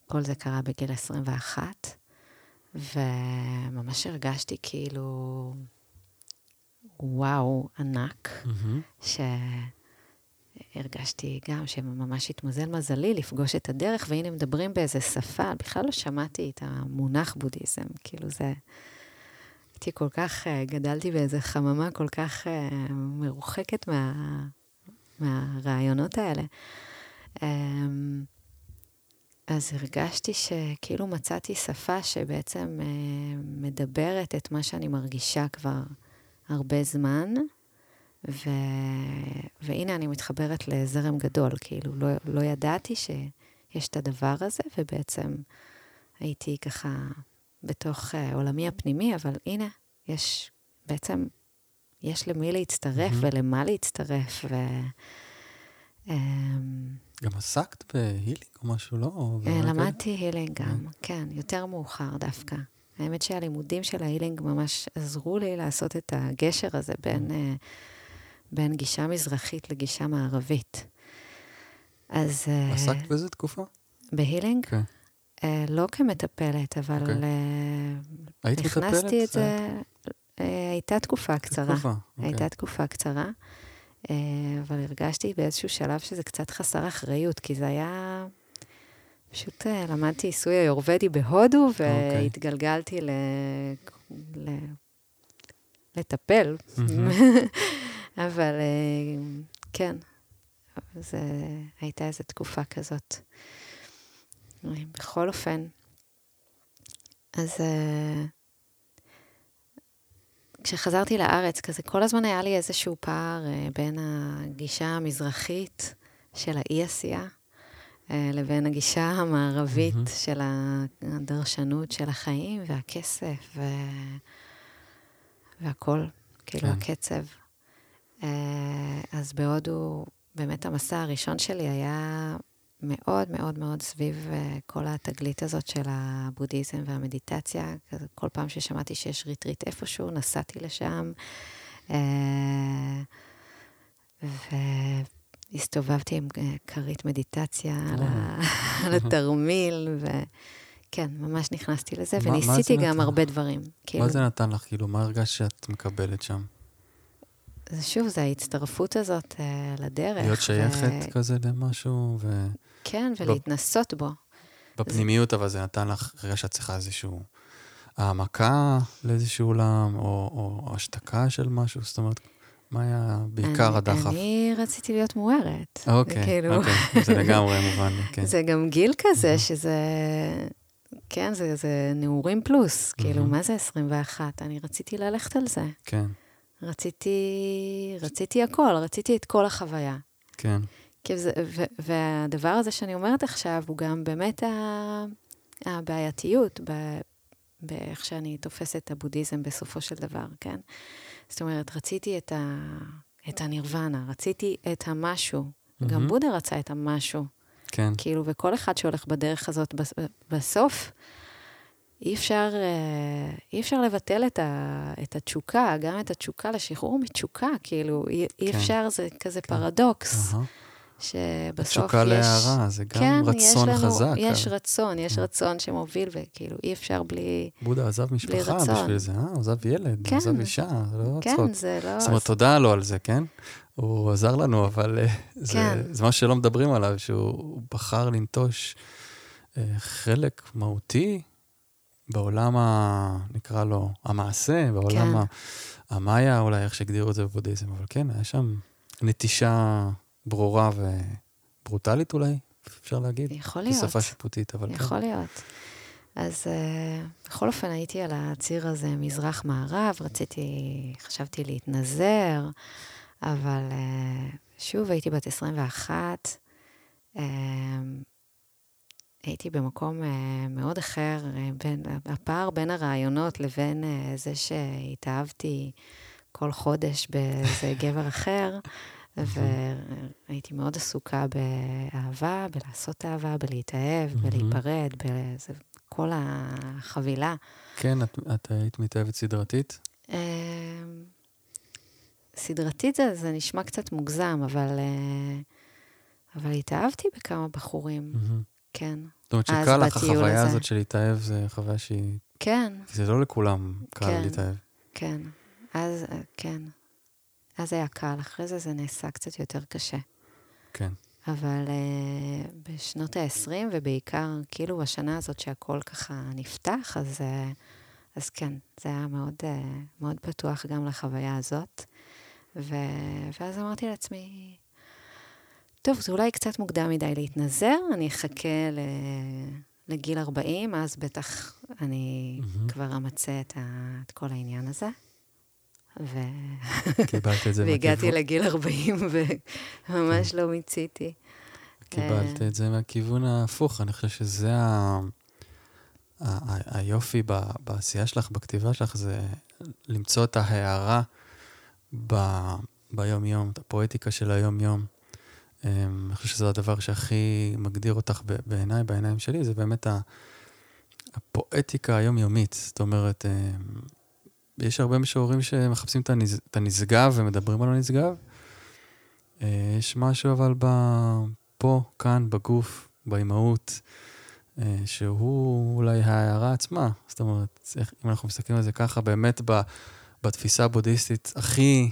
כל זה קרה בגיל 21, וממש הרגשתי כאילו וואו ענק, mm-hmm. שהרגשתי גם שממש התמזל מזלי לפגוש את הדרך, והנה מדברים באיזה שפה, בכלל לא שמעתי את המונח בודהיזם, כאילו זה... הייתי כל כך, אה, גדלתי באיזה חממה כל כך אה, מרוחקת מה, מהרעיונות האלה. אמ, אז הרגשתי שכאילו מצאתי שפה שבעצם אה, מדברת את מה שאני מרגישה כבר הרבה זמן, ו... והנה אני מתחברת לזרם גדול, כאילו, לא, לא ידעתי שיש את הדבר הזה, ובעצם הייתי ככה בתוך uh, עולמי הפנימי, אבל הנה, יש, בעצם, יש למי להצטרף mm-hmm. ולמה להצטרף, ו... Um, גם עסקת בהילינג או משהו, לא? אה, למדתי הילינג גם, כן, יותר מאוחר דווקא. האמת שהלימודים של ההילינג ממש עזרו לי לעשות את הגשר הזה בין, uh, בין גישה מזרחית לגישה מערבית. אז... Uh, עסקת באיזה תקופה? בהילינג? כן. Uh, לא כמטפלת, אבל okay. אוקיי. uh, היית הכנסתי מטפלת? את זה... Uh, הייתה תקופה קצרה. תקופה, okay. אוקיי. הייתה תקופה קצרה, אבל הרגשתי באיזשהו שלב שזה קצת חסר אחריות, כי זה היה... פשוט אה, למדתי עיסוי היורבדי בהודו, אוקיי. והתגלגלתי ל... ל... לטפל. אבל אה, כן, זה הייתה איזו תקופה כזאת. בכל אופן, אז uh, כשחזרתי לארץ, כזה כל הזמן היה לי איזשהו פער uh, בין הגישה המזרחית של האי-עשייה אה, לבין הגישה המערבית mm-hmm. של הדרשנות של החיים והכסף ו... והכל, כאילו כן. הקצב. אה, אז בהודו, באמת המסע הראשון שלי היה מאוד מאוד מאוד סביב uh, כל התגלית הזאת של הבודהיזם והמדיטציה. כל פעם ששמעתי שיש ריטריט איפשהו, נסעתי לשם. Uh, והסתובבתי עם אה, כרית מדיטציה על, התרמיל, וכן, ממש נכנסתי לזה, וניסיתי גם הרבה דברים. כאילו... מה זה נתן לך? כאילו, מה הרגשת שאת מקבלת שם? זה שוב, זה ההצטרפות הזאת uh, לדרך. להיות שייכת ו... כזה למשהו, ו... כן, ולהתנסות בו. בפנימיות, זה... אבל זה נתן לך, רגע שאת צריכה איזושהי העמקה לאיזשהו עולם, או, או השתקה של משהו, זאת אומרת, מה היה בעיקר אני, הדחף? אני רציתי להיות מוארת. אוקיי, כאילו... אוקיי, זה לגמרי מובן כן. זה גם גיל כזה, שזה... כן, זה, זה נעורים פלוס, כאילו, מה זה 21? אני רציתי ללכת על זה. כן. רציתי, רציתי הכל, רציתי את כל החוויה. כן. זה, ו, והדבר הזה שאני אומרת עכשיו, הוא גם באמת ה, הבעייתיות ב, באיך שאני תופסת את הבודהיזם בסופו של דבר, כן? זאת אומרת, רציתי את, ה, את הנירוונה, רציתי את המשהו. Mm-hmm. גם בודה רצה את המשהו. כן. כאילו, וכל אחד שהולך בדרך הזאת, בסוף, אי אפשר, אה, אי אפשר לבטל את, ה, את התשוקה, גם את התשוקה לשחרור מתשוקה, כאילו, אי, אי כן. אפשר, זה כזה כן. פרדוקס. Uh-huh. שבסוף יש... תשוקה להערה, זה גם כן, רצון יש לנו, חזק. יש על... רצון, יש רצון שמוביל, וכאילו, אי אפשר בלי בודה עזב משפחה בשביל זה, אה? עזב ילד, כן. עזב אישה, זה לא כן, צחוק. זה לא... זאת אומרת, תודה לו על זה, כן? הוא עזר לנו, אבל אה, זה, כן. זה משהו שלא מדברים עליו, שהוא בחר לנטוש אה, חלק מהותי בעולם, ה... נקרא לו, המעשה, בעולם כן. המאיה, אולי איך שהגדירו את זה בבודהיזם, אבל כן, היה שם נטישה ברורה וברוטלית אולי, אפשר להגיד. יכול להיות. בשפה שיפוטית, אבל יכול כן. יכול להיות. אז uh, בכל אופן הייתי על הציר הזה מזרח-מערב, רציתי, חשבתי להתנזר, אבל uh, שוב הייתי בת 21, uh, הייתי במקום uh, מאוד אחר, uh, בין, הפער בין הרעיונות לבין uh, זה שהתאהבתי כל חודש באיזה גבר אחר, והייתי מאוד עסוקה באהבה, בלעשות אהבה, בלהתאהב, בלהיפרד, בזה, כל החבילה. כן, את, את היית מתאהבת סדרתית? סדרתית זה, זה נשמע קצת מוגזם, אבל, אה, אבל התאהבתי בכמה בחורים, כן. זאת אומרת שקל לך החוויה הזה. הזאת של להתאהב, זה חוויה שהיא... כן. כי זה לא לכולם קל כן, להתאהב. כן, אז אה, כן. אז היה קל, אחרי זה זה נעשה קצת יותר קשה. כן. אבל uh, בשנות ה-20, ובעיקר כאילו בשנה הזאת שהכל ככה נפתח, אז, uh, אז כן, זה היה מאוד, uh, מאוד פתוח גם לחוויה הזאת. ו... ואז אמרתי לעצמי, טוב, זה אולי קצת מוקדם מדי להתנזר, אני אחכה ל... לגיל 40, אז בטח אני mm-hmm. כבר אמצה את, ה... את כל העניין הזה. ו... קיבלת את זה והגעתי לגיל 40 וממש כן. לא מיציתי. קיבלת את זה מהכיוון ההפוך, אני חושב שזה ה... ה... היופי ב... בעשייה שלך, בכתיבה שלך, זה למצוא את ההערה ב... ביום-יום, את הפואטיקה של היום-יום. אמ, אני חושב שזה הדבר שהכי מגדיר אותך בעיניי, בעיניים שלי, זה באמת הפואטיקה היומיומית. זאת אומרת, אמ, יש הרבה משוררים שמחפשים את, הנשגב ומדברים על הנשגב. אה, יש משהו אבל. פה, כאן, בגוף, באימהות, אה, שהוא אולי ההערה עצמה. זאת אומרת, אם אנחנו מסתכלים על זה ככה, באמת. בתפיסה הבודהיסטית הכי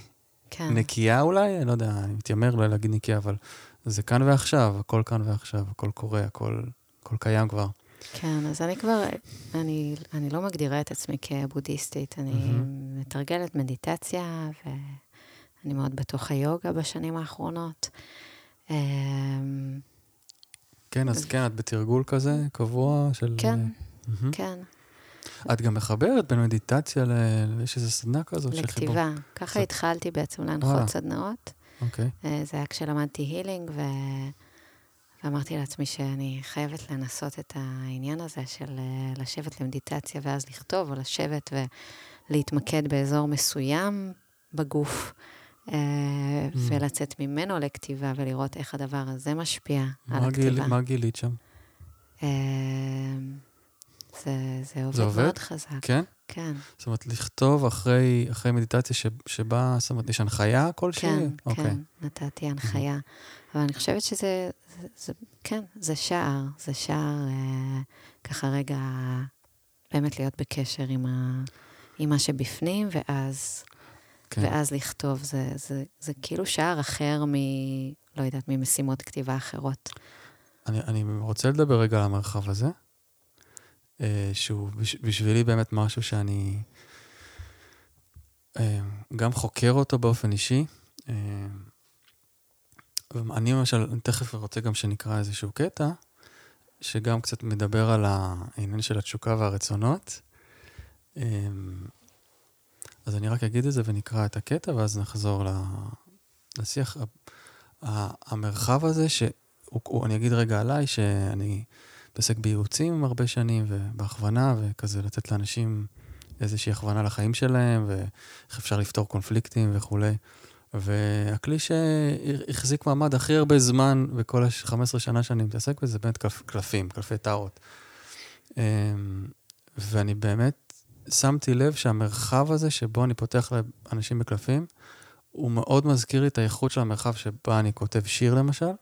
כן. נקייה אולי, אני לא יודע, אני מתיימר אולי להגיד נקייה, אבל זה כאן ועכשיו, הכל כאן ועכשיו, הכל קורה, הכל, הכל קיים כבר. כן, אז אני כבר, אני, אני לא מגדירה את עצמי כבודהיסטית, אני mm-hmm. מתרגלת מדיטציה, ואני מאוד בתוך היוגה בשנים האחרונות. אמ, כן, אז כן, את בתרגול כזה קבוע של... כן, mm-hmm. כן. את גם מחברת בין מדיטציה ל... יש איזו סדנה כזאת של חיבור. לכתיבה. ככה זה... התחלתי בעצם להנחות סדנאות. אוקיי. אה, זה היה כשלמדתי הילינג, ו... ואמרתי לעצמי שאני חייבת לנסות את העניין הזה של אה, לשבת למדיטציה ואז לכתוב, או לשבת ולהתמקד באזור מסוים בגוף, אה, mm. ולצאת ממנו לכתיבה ולראות איך הדבר הזה משפיע על הכתיבה. מה גילית שם? זה, זה עובד, זה עובד מאוד חזק. כן? כן. זאת אומרת, לכתוב אחרי, אחרי מדיטציה ש, שבה, זאת אומרת, יש הנחיה כלשהי? כן, okay. אוקיי. כן, נתתי הנחיה. אבל אני חושבת שזה, זה, זה, כן, זה שער, זה שער אה, ככה רגע באמת להיות בקשר עם, ה, עם מה שבפנים, ואז, כן. ואז לכתוב. זה, זה, זה כאילו שער אחר מ... לא יודעת, ממשימות כתיבה אחרות. אני, אני רוצה לדבר רגע על המרחב הזה. אה, שהוא בשבילי באמת משהו שאני אה, גם חוקר אותו באופן אישי. אה, אני למשל, אני תכף רוצה גם שנקרא איזשהו קטע, שגם קצת מדבר על העניין של התשוקה והרצונות. אז אני רק אגיד את זה ונקרא את הקטע, ואז נחזור לשיח. המרחב הזה, שאני אגיד רגע עליי, שאני מתעסק בייעוצים הרבה שנים ובהכוונה, וכזה לתת לאנשים איזושהי הכוונה לחיים שלהם, ואיך אפשר לפתור קונפליקטים וכולי. והכלי שהחזיק מעמד הכי הרבה זמן בכל ה-15 שנה שאני מתעסק בזה, זה באמת קלפ, קלפים, קלפי טארות. אמ, ואני באמת שמתי לב שהמרחב הזה שבו אני פותח לאנשים בקלפים, הוא מאוד מזכיר לי את האיכות של המרחב שבה אני כותב שיר למשל.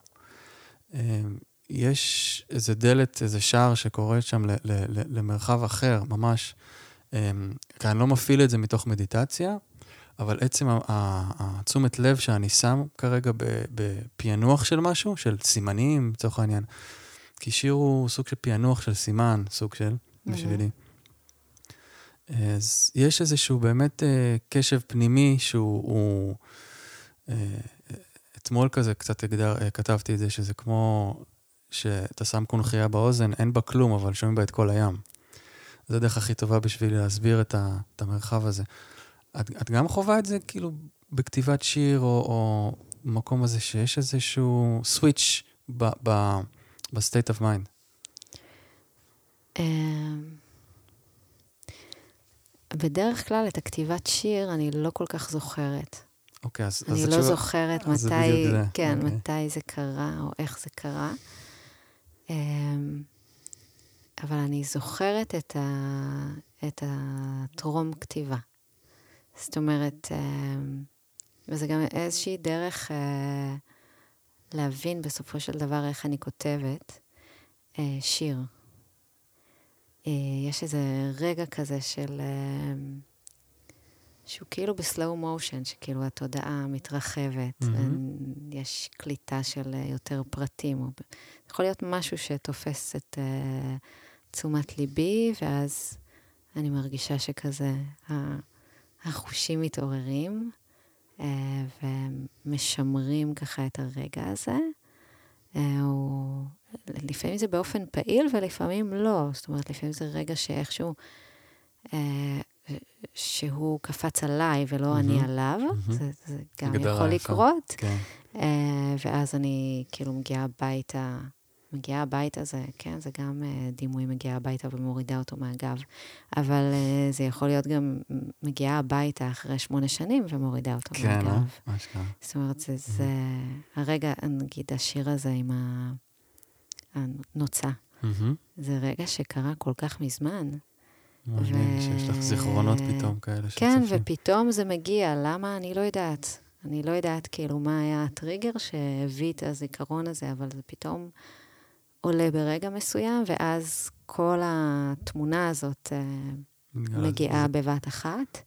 יש איזה דלת, איזה שער שקורית שם ל, ל, ל, למרחב אחר, ממש. אמ, כי אני לא מפעיל את זה מתוך מדיטציה, אבל עצם התשומת לב שאני שם כרגע בפענוח של משהו, של סימנים, לצורך העניין, כי שיר הוא סוג של פענוח של סימן, סוג של, בשבילי. אז יש איזשהו באמת אה, קשב פנימי שהוא... הוא, אה, אתמול כזה קצת הגדר, אה, כתבתי את זה, שזה כמו שאתה שם קונכייה באוזן, אין בה כלום, אבל שומעים בה את כל הים. זו הדרך הכי טובה בשביל להסביר את, ה, את המרחב הזה. את, את גם חווה את זה כאילו בכתיבת שיר, או, או במקום הזה שיש איזשהו סוויץ' of mind? אמ, בדרך כלל את הכתיבת שיר אני לא כל כך זוכרת. אוקיי, אז... אני אז לא זוכרת מתי, כן, אוקיי. מתי זה קרה, או איך זה קרה. אמ, אבל אני זוכרת את, ה, את הטרום כתיבה. זאת אומרת, אמ, וזה גם איזושהי דרך אה, להבין בסופו של דבר איך אני כותבת אה, שיר. אה, יש איזה רגע כזה של... שהוא כאילו בסלואו מושן, שכאילו התודעה מתרחבת, mm-hmm. יש קליטה של אה, יותר פרטים. יכול להיות משהו שתופס את uh, תשומת ליבי, ואז אני מרגישה שכזה החושים מתעוררים, uh, ומשמרים ככה את הרגע הזה. Uh, או... לפעמים זה באופן פעיל ולפעמים לא. זאת אומרת, לפעמים זה רגע שאיכשהו... Uh, שהוא קפץ עליי ולא mm-hmm. אני עליו, mm-hmm. זה, זה גם יכול לקרות. כן. Uh, ואז אני כאילו מגיעה הביתה, מגיעה הביתה זה, כן, זה גם uh, דימוי מגיעה הביתה ומורידה אותו מהגב. אבל uh, זה יכול להיות גם מגיעה הביתה אחרי שמונה שנים ומורידה אותו כן, מהגב. כן, אה? זאת אומרת, זה, mm-hmm. זה הרגע, נגיד, השיר הזה עם הנוצה. Mm-hmm. זה רגע שקרה כל כך מזמן. מעניין שיש לך זיכרונות פתאום כאלה כן, שצפים. ופתאום זה מגיע, למה? אני לא יודעת. אני לא יודעת כאילו מה היה הטריגר שהביא את הזיכרון הזה, אבל זה פתאום עולה ברגע מסוים, ואז כל התמונה הזאת אה, מגיעה זה... בבת אחת.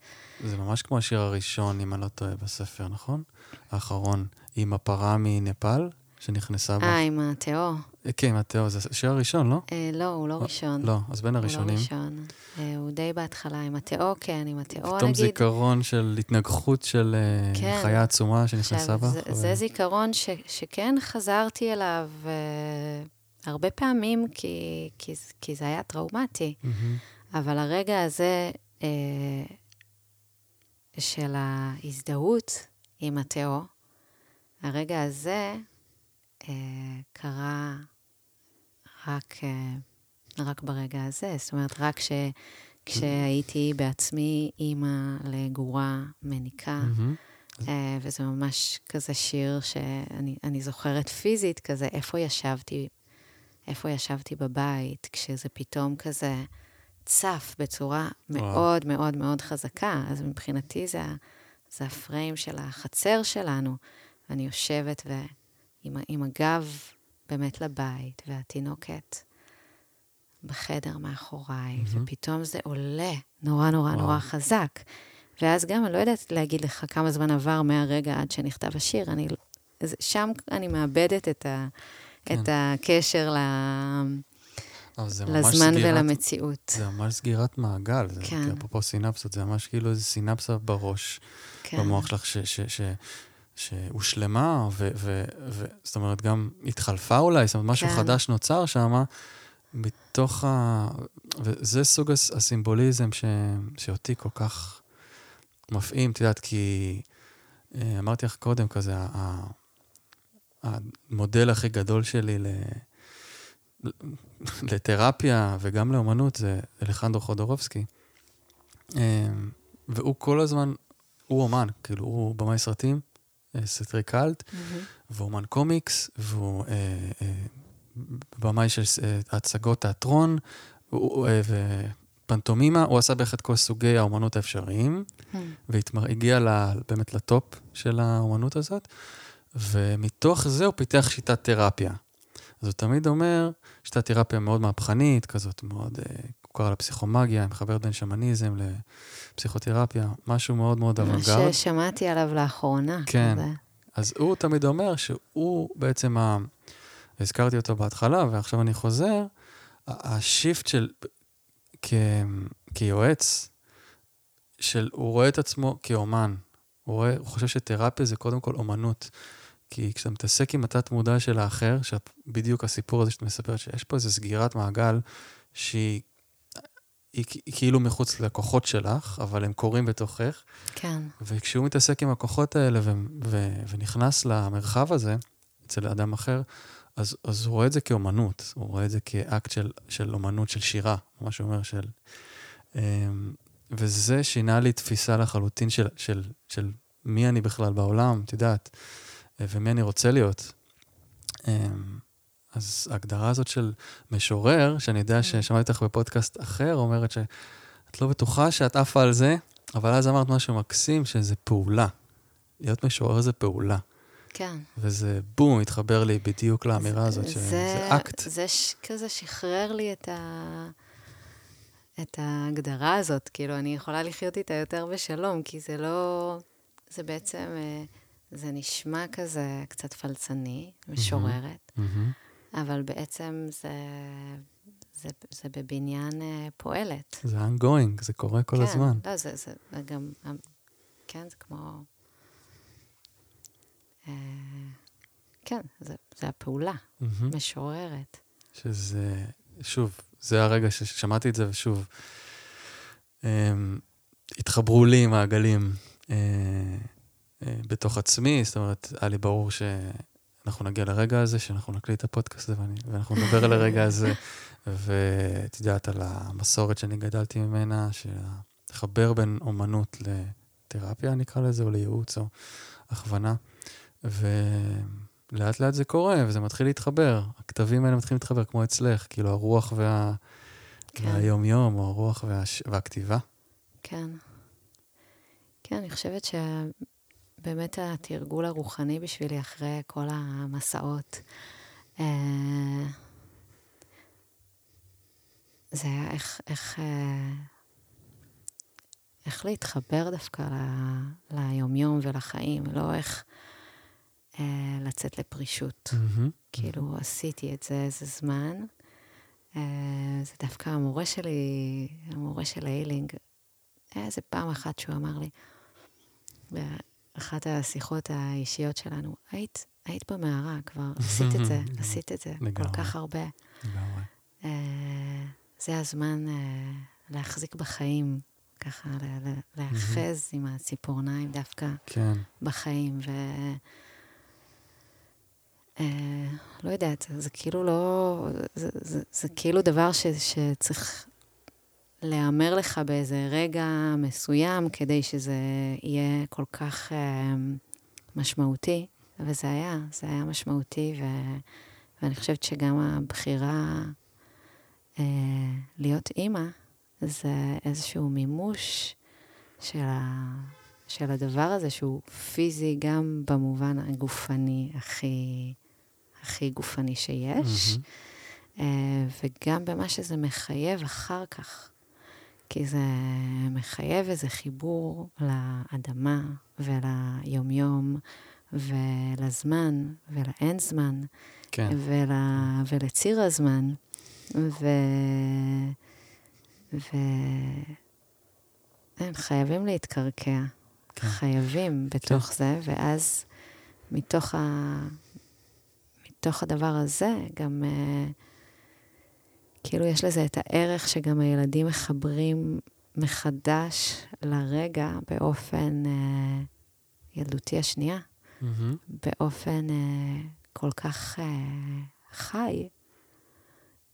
זה ממש כמו השיר הראשון, אם אני לא טועה, בספר, נכון? האחרון, עם הפרה מנפאל, שנכנסה בה. אה, עם התיאו. כן, עם התיאו, זה השיר הראשון, לא? אה, לא, הוא לא ראשון. לא, אז בין הראשונים. הוא לא ראשון. אה, הוא די בהתחלה עם התיאו, כן, עם התיאו, נגיד. פתאום זיכרון של התנגחות של אה, כן. חיה עצומה שנכנסה בה. זה, ו... זה זיכרון ש, שכן חזרתי אליו uh, הרבה פעמים, כי, כי, כי זה היה טראומטי. Mm-hmm. אבל הרגע הזה uh, של ההזדהות עם התיאו, הרגע הזה, אה, קרה רק, אה, רק ברגע הזה. זאת אומרת, רק ש, כשהייתי בעצמי אימא לגורה מניקה, Mm-hmm. וזה ממש כזה שיר שאני זוכרת פיזית, כזה איפה ישבתי, איפה ישבתי בבית, כשזה פתאום כזה צף בצורה וואו. מאוד מאוד מאוד חזקה. אז מבחינתי זה, זה הפריים של החצר שלנו. ואני יושבת ו... עם, עם הגב באמת לבית, והתינוקת בחדר מאחוריי, מהמם. ופתאום זה עולה נורא נורא וואו. נורא חזק. ואז גם, אני לא יודעת להגיד לך כמה זמן עבר מהרגע עד שנכתב השיר, אני, אז שם אני מאבדת את, ה, כן. את הקשר ל, זה לזמן סגירת- ולמציאות. זה ממש סגירת מעגל. זה, כן. כי אפרופו סינפסות, זה ממש כאילו איזה סינפסה בראש, כן. במוח שלך, ש, ש, ש, שהושלמה, ו, ו, ו, זאת אומרת, גם התחלפה אולי, זאת אומרת, משהו כן. חדש נוצר שם, מתוך ה... וזה סוג הס- הסימבוליזם ש, שאותי כל כך מפעים, את יודעת, כי אה, אמרתי לך קודם, כזה, ה- ה- המודל הכי גדול שלי ל... לתרפיה וגם לאומנות זה אלחנדרו חודורובסקי. אה, והוא כל הזמן, הוא אומן, כאילו, הוא במאי סרטים, אה, סטריקלט, מהמם. והוא אומן קומיקס, והוא אה, אה, במאי של הצגות תיאטרון, ופנטומימה, הוא עשה בערך את כל סוגי האומנות האפשריים, והגיע באמת לטופ של האומנות הזאת, ומתוך זה הוא פיתח שיטת תרפיה. אז הוא תמיד אומר, שיטת תרפיה מאוד מהפכנית, כזאת מאוד, הוא קרא לה פסיכומגיה, מחברת בין שמניזם לפסיכותרפיה, משהו מאוד מאוד אוונגרד. ששמעתי עליו לאחרונה. כן. כזה. אז הוא תמיד אומר שהוא בעצם, ה... הזכרתי אותו בהתחלה, ועכשיו אני חוזר, השיפט של, כ... כיועץ, של, הוא רואה את עצמו כאומן. הוא, רואה, הוא חושב שתרפיה זה קודם כל אומנות. כי כשאתה מתעסק עם התת-מודע של האחר, שבדיוק הסיפור הזה שאת מספרת, שיש פה איזו סגירת מעגל שהיא היא, היא כאילו מחוץ לכוחות שלך, אבל הם קורים בתוכך, כן. וכשהוא מתעסק עם הכוחות האלה ו- ו- ונכנס למרחב הזה, אצל אדם אחר, אז, אז הוא רואה את זה כאומנות, הוא רואה את זה כאקט של, של אומנות, של שירה, מה שהוא אומר, של... אמ, וזה שינה לי תפיסה לחלוטין של, של, של מי אני בכלל בעולם, את יודעת, ומי אני רוצה להיות. אז ההגדרה הזאת של משורר, שאני יודע ששמעתי אותך בפודקאסט אחר, אומרת שאת לא בטוחה שאת עפה על זה, אבל אז אמרת משהו מקסים, שזה פעולה. להיות משורר זה פעולה. כן. וזה בום, התחבר לי בדיוק לאמירה הזאת, זה- שזה אקט. זה ש- כזה שחרר לי את, ה... את ההגדרה הזאת. כאילו, אני יכולה לחיות איתה יותר בשלום, כי זה לא... זה בעצם... אה, זה נשמע כזה קצת פלצני, משוררת, מהמם. אבל בעצם זה, זה, זה בבניין אה, פועלת. זה ongoing, זה קורה כל כן, הזמן. לא, זה, זה, זה גם... כן, זה כמו... אה, כן, זה, זה הפעולה, מהמם. משוררת. שזה, שוב, זה הרגע ששמעתי את זה, ושוב, um, התחברו לי מעגלים uh, uh, בתוך עצמי, זאת אומרת, היה לי ברור שאנחנו נגיע לרגע הזה, שאנחנו נקליט את הפודקאסט הזה, ואני, ואנחנו נדבר על הרגע הזה, ואת יודעת, על המסורת שאני גדלתי ממנה, לחבר בין אומנות לתרפיה, נקרא לזה, או לייעוץ, או הכוונה. ו... לאט זה קורה, וזה מתחיל להתחבר. הכתבים האלה מתחילים להתחבר, כמו אצלך, כאילו הרוח וה... כן. והיום-יום, או הרוח והש... והכתיבה. כן. כן, אני חושבת שבאמת התרגול הרוחני בשבילי אחרי כל המסעות, אה, זה היה איך, איך, אה, איך להתחבר דווקא ל- ליומיום ולחיים, לא איך אה, לצאת לפרישות. מהמם. כאילו, עשיתי את זה איזה זמן. אה, זה דווקא המורה שלי, המורה של ההילינג, היה איזה פעם אחת שהוא אמר לי, באחת השיחות האישיות שלנו, היית, היית במערה כבר, עשית את זה, עשית את זה, כל. כך הרבה. לגמרי. אה, זה הזמן אה, להחזיק בחיים, ככה, ל- ל- להאחז עם הציפורניים דווקא כן. בחיים. ו... אה, לא יודעת, זה כאילו לא... זה, זה, זה כאילו דבר ש, שצריך להיאמר לך באיזה רגע מסוים, כדי שזה יהיה כל כך אה, משמעותי. וזה היה, זה היה משמעותי, ו, ואני חושבת שגם הבחירה אה, להיות אימא, זה איזשהו מימוש של, ה, של הדבר הזה, שהוא פיזי גם במובן הגופני הכי, הכי גופני שיש, mm-hmm. וגם במה שזה מחייב אחר כך. כי זה מחייב איזה חיבור לאדמה וליומיום ולזמן ולאין זמן כן. ול, ולציר הזמן. ו... ו... הם חייבים להתקרקע. כן. חייבים בתוך כן. זה, ואז מתוך, ה... מתוך הדבר הזה גם... Uh, כאילו יש לזה את הערך שגם הילדים מחברים מחדש לרגע באופן uh, ילדותי השנייה, mm-hmm. באופן uh, כל כך uh, חי,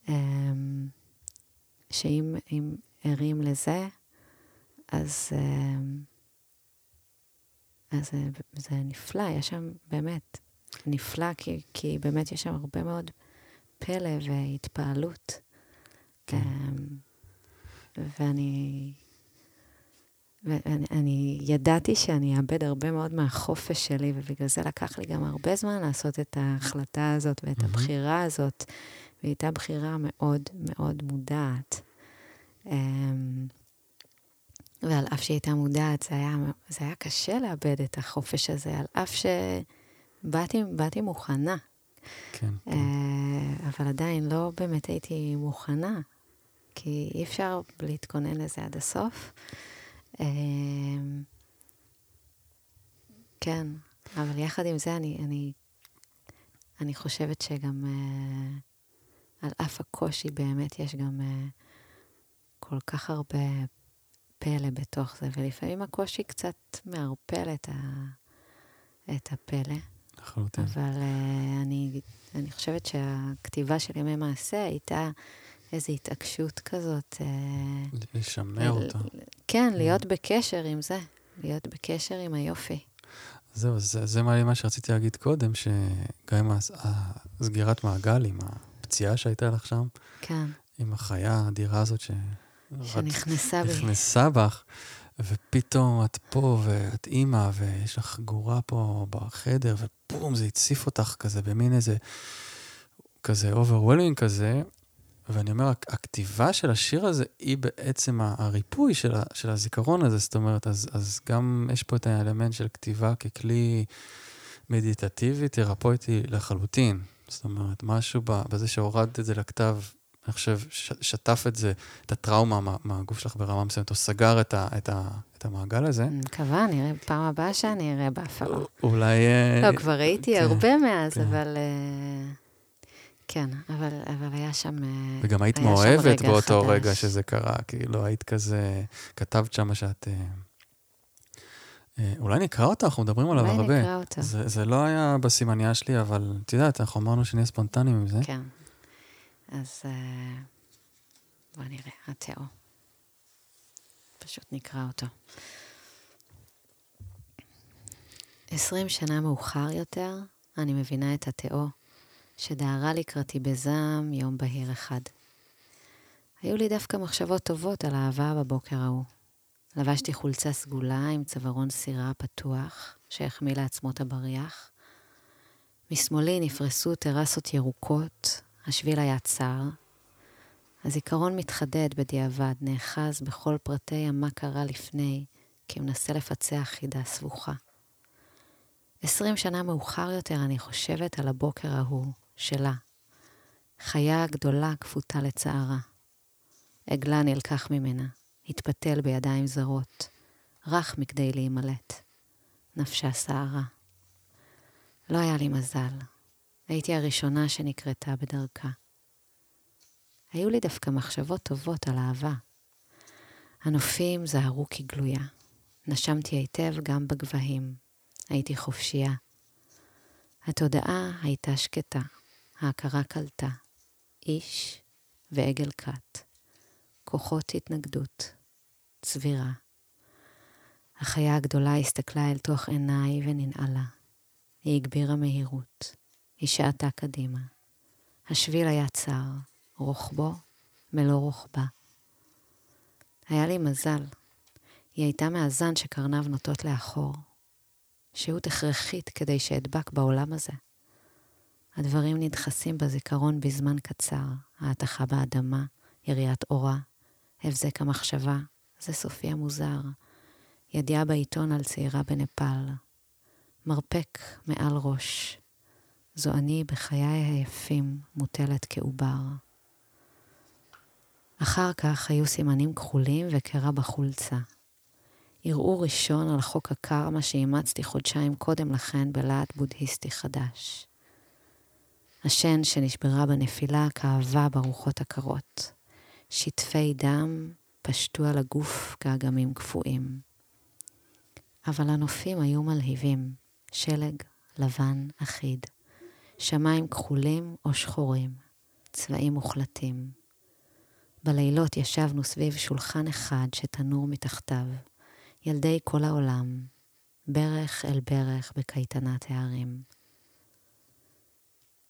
um, שאם ערים לזה, אז, um, אז זה, זה נפלא, יש שם באמת, נפלא, כי, כי באמת יש שם הרבה מאוד פלא והתפעלות. כן. ואני, ואני אני ידעתי שאני אאבד הרבה מאוד מהחופש שלי, ובגלל זה לקח לי גם הרבה זמן לעשות את ההחלטה הזאת ואת mm-hmm. הבחירה הזאת, והיא הייתה בחירה מאוד מאוד מודעת. אמ, ועל אף שהיא הייתה מודעת, זה היה, זה היה קשה לאבד את החופש הזה, על אף שבאתי מוכנה. כן, כן. אבל עדיין לא באמת הייתי מוכנה כי אי אפשר להתכונן לזה עד הסוף. אמ, כן, אבל יחד עם זה, אני, אני, אני חושבת שגם uh, על אף הקושי, באמת יש גם uh, כל כך הרבה פלא בתוך זה, ולפעמים הקושי קצת מערפל את, ה, את הפלא. לחלוטין. אבל uh, אני, אני חושבת שהכתיבה של ימי מעשה הייתה... איזו התעקשות כזאת. אה, לשמר אותה. כן, להיות בקשר עם זה, להיות בקשר עם היופי. זהו, זה, זה מה, מה שרציתי להגיד קודם, שגם עם הסגירת מעגל, עם הפציעה שהייתה לך שם, כן. עם החיה האדירה הזאת ש... שנכנסה בי. נכנסה בך, ופתאום את פה, ואת אימא, ויש לך גורה פה בחדר, ובום, זה הציף אותך כזה במין איזה, כזה overwhelming כזה, ואני אומר, הכתיבה של השיר הזה היא בעצם הריפוי של, ה, של הזיכרון הזה, זאת אומרת, אז, אז גם יש פה את האלמנט של כתיבה ככלי מדיטטיבי, תרפויטי לחלוטין. זאת אומרת, משהו בזה שהורדת את זה לכתב, אני חושב, שטף את זה, את הטראומה מה, מהגוף שלך ברמה מסוימת, או סגר את, ה, את, ה, את המעגל הזה. אני מקווה, נראה פעם הבאה שאני אראה בהפעלה. אולי... לא, כבר ראיתי כן, הרבה מאז, כן. אבל... כן, אבל, אבל היה שם... אה, וגם היית מאוהבת באותו חדש. רגע שזה קרה, כאילו היית כזה, כתבת שם שאת... אה, אה, אולי נקרא אותה, אנחנו מדברים עליו הרבה. אולי נקרא אותה. זה, זה לא היה בסימניה שלי, אבל את יודעת, אנחנו אמרנו שנהיה ספונטניים עם זה. כן. אז בוא נראה, התיאו. פשוט נקרא אותו. עשרים שנה מאוחר יותר, אני מבינה את התיאו שדהרה לקראתי בזעם יום בהיר אחד. היו לי דווקא מחשבות טובות על אהבה בבוקר ההוא. לבשתי חולצה סגולה עם צווארון סירה פתוח, שהחמיא לעצמו את הבריח. משמאלי נפרסו טרסות ירוקות, השביל היה צר. הזיכרון מתחדד בדיעבד, נאחז בכל פרטי המה קרה לפני, כי מנסה לפצח חידה סבוכה. עשרים שנה מאוחר יותר אני חושבת על הבוקר ההוא, שלה. חיה גדולה כפותה לצערה. עגלה נלקח ממנה, התפתל בידיים זרות, רך מכדי להימלט. נפשה סערה. לא היה לי מזל. הייתי הראשונה שנקרתה בדרכה. היו לי דווקא מחשבות טובות על אהבה. הנופים זהרו כגלויה. נשמתי היטב גם בגבהים. הייתי חופשייה. התודעה הייתה שקטה, ההכרה קלטה. איש ועגל כת. כוחות התנגדות. צבירה. החיה הגדולה הסתכלה אל תוך עיניי וננעלה. היא הגבירה מהירות. היא שעתה קדימה. השביל היה צר, רוחבו מלוא רוחבה. היה לי מזל. היא הייתה מהזן שקרניו נוטות לאחור. שהות הכרחית כדי שאדבק בעולם הזה. הדברים נדחסים בזיכרון בזמן קצר, ההתכה באדמה, יריית אורה, הבזק המחשבה, זה סופי המוזר, ידיעה בעיתון על צעירה בנפאל, מרפק מעל ראש, זו אני בחיי היפים מוטלת כעובר. אחר כך היו סימנים כחולים וקרע בחולצה. ערעור ראשון על חוק הקרמה שאימצתי חודשיים קודם לכן בלהט בודהיסטי חדש. השן שנשברה בנפילה כאבה ברוחות הקרות. שטפי דם פשטו על הגוף כאגמים קפואים. אבל הנופים היו מלהיבים, שלג לבן אחיד, שמיים כחולים או שחורים, צבעים מוחלטים. בלילות ישבנו סביב שולחן אחד שתנור מתחתיו, ילדי כל העולם, ברך אל ברך בקייטנת הערים.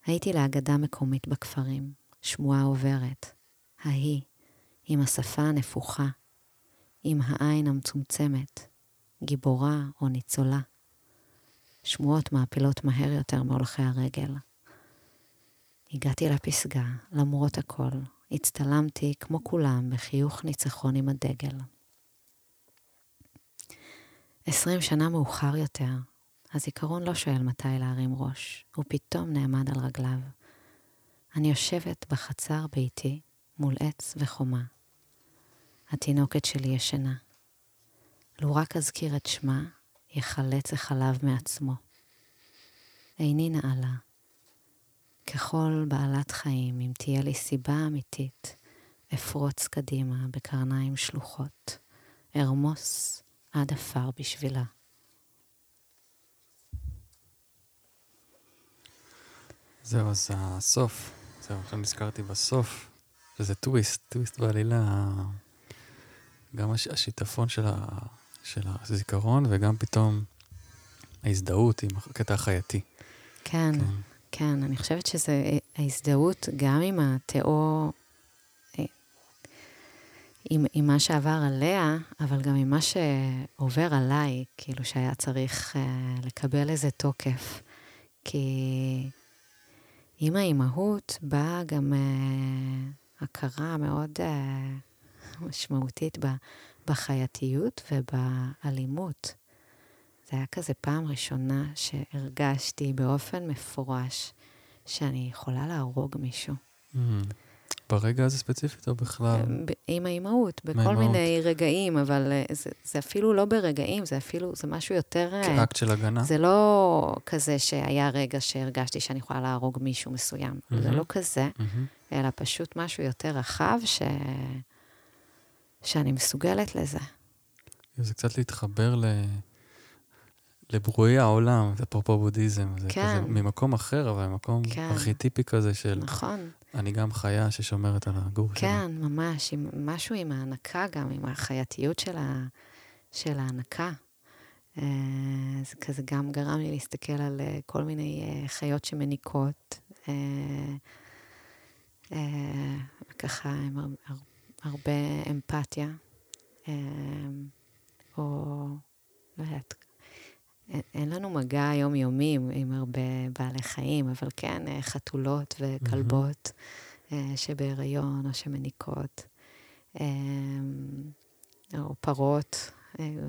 הייתי לאגדה מקומית בכפרים, שמועה עוברת, ההיא, עם השפה הנפוחה, עם העין המצומצמת, גיבורה או ניצולה. שמועות מעפילות מהר יותר מהולכי הרגל. הגעתי לפסגה, למרות הכל, הצטלמתי כמו כולם בחיוך ניצחון עם הדגל. עשרים שנה מאוחר יותר, הזיכרון לא שואל מתי להרים ראש, הוא פתאום נעמד על רגליו. אני יושבת בחצר ביתי מול עץ וחומה. התינוקת שלי ישנה. לו רק אזכיר את שמה, יחלץ החלב מעצמו. איני נעלה. ככל בעלת חיים, אם תהיה לי סיבה אמיתית, אפרוץ קדימה בקרניים שלוחות, ארמוס עד עפר בשבילה. זהו, אז הסוף, זהו, עכשיו נזכרתי בסוף, שזה טוויסט, טוויסט בעלילה, גם הש, השיטפון של, ה, של הזיכרון וגם פתאום ההזדהות עם הקטע החייתי. כן, כן, כן, אני חושבת שזה ההזדהות גם עם התיאור, אה, עם, עם מה שעבר עליה, אבל גם עם מה שעובר עליי, כאילו שהיה צריך uh, לקבל איזה תוקף. כי עם האימהות באה גם uh, הכרה מאוד uh, משמעותית בחייתיות ובאלימות. זה היה כזה פעם ראשונה שהרגשתי באופן מפורש שאני יכולה להרוג מישהו. Mm. ברגע הזה ספציפית או בכלל? עם האימהות, בכל מאימהות. מיני רגעים, אבל אה, זה, זה אפילו לא ברגעים, זה אפילו, זה משהו יותר... אה, כאקט של הגנה? זה לא כזה שהיה רגע שהרגשתי שאני יכולה להרוג מישהו מסוים. Mm-hmm. זה לא כזה, mm-hmm. אלא פשוט משהו יותר רחב, ש... שאני מסוגלת לזה. זה קצת להתחבר ל... לברואי העולם, זה אפרופו בודהיזם. זה כן. כזה ממקום אחר, אבל ממקום כן. ארכיטיפי כזה של... נכון. אני גם חיה ששומרת על הגור שלי. כן, שלה. ממש, עם, משהו עם ההנקה גם, עם החייתיות של, ה, של ההנקה. אה, זה כזה גם גרם לי להסתכל על אה, כל מיני אה, חיות שמניקות, וככה עם הרבה אמפתיה, או לא יודעת, אין לנו מגע יומיומי עם, הרבה בעלי חיים, אבל כן, אה, חתולות וכלבות mm-hmm. שבהיריון או שמניקות, אה, או פרות,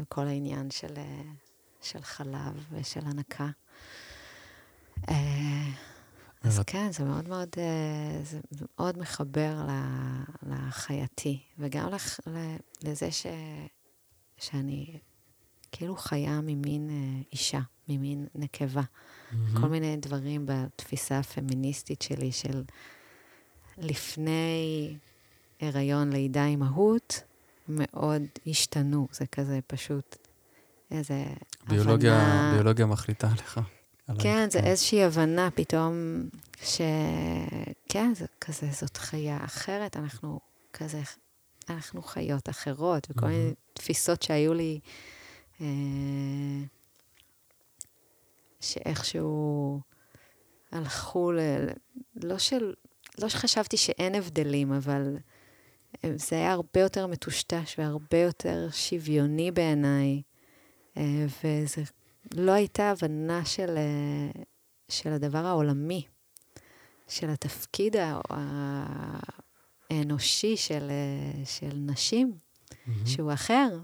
כל העניין של, של חלב ושל הנקה. אז כן, זה מאוד מאוד, זה מאוד מחבר לחייתי, וגם לזה ש, שאני כאילו חיה ממין אה, אישה, ממין נקבה. Mm-hmm. כל מיני דברים בתפיסה הפמיניסטית שלי של לפני הריון, לידה, אימהות, מאוד השתנו. זה כזה פשוט איזה ביולוגיה, הבנה... ביולוגיה מחליטה עליך. כן, זה איזושהי הבנה פתאום, ש... כן, זה כזה, זאת חיה אחרת, אנחנו כזה, אנחנו חיות אחרות, וכל מיני. תפיסות שהיו לי, שאיכשהו הלכו ל... לא של... לא שחשבתי שאין הבדלים, אבל אה, זה היה הרבה יותר מטושטש והרבה יותר שוויוני בעיניי, אה, וזה לא הייתה הבנה של, אה, של הדבר העולמי, של התפקיד האנושי של, אה, של נשים, מהמם. שהוא אחר.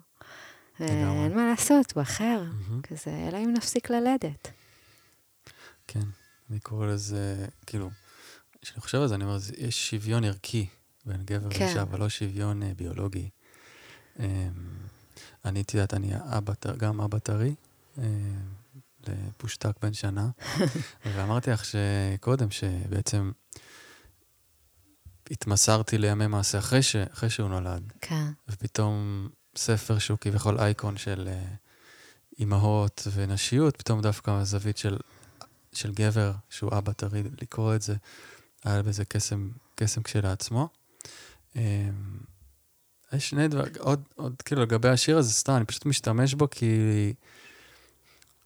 אין מה לעשות, הוא אחר. כזה, אלא אם נפסיק ללדת. כן, אני קורא לזה, כאילו, כשאני חושב על זה, אני אומר, יש שוויון ערכי בין גבר כן. לאישה, אבל לא שוויון אה, ביולוגי. אמ, אני, את יודעת, אני אבא, גם אבא טרי, אה, לפושטק בן שנה, ואמרתי לך שקודם, שבעצם התמסרתי לימי מעשה אחרי, ש, אחרי שהוא נולד, כן, ופתאום ספר שהוא כביכול אייקון של אה, אימהות ונשיות, פתאום דווקא הזווית של, של גבר, שהוא אבא טרי, לקרוא את זה, היה בזה קסם, קסם כשלעצמו. אה, יש שני דברים, עוד, עוד כאילו לגבי השיר הזה, סתם, אני פשוט משתמש בו כי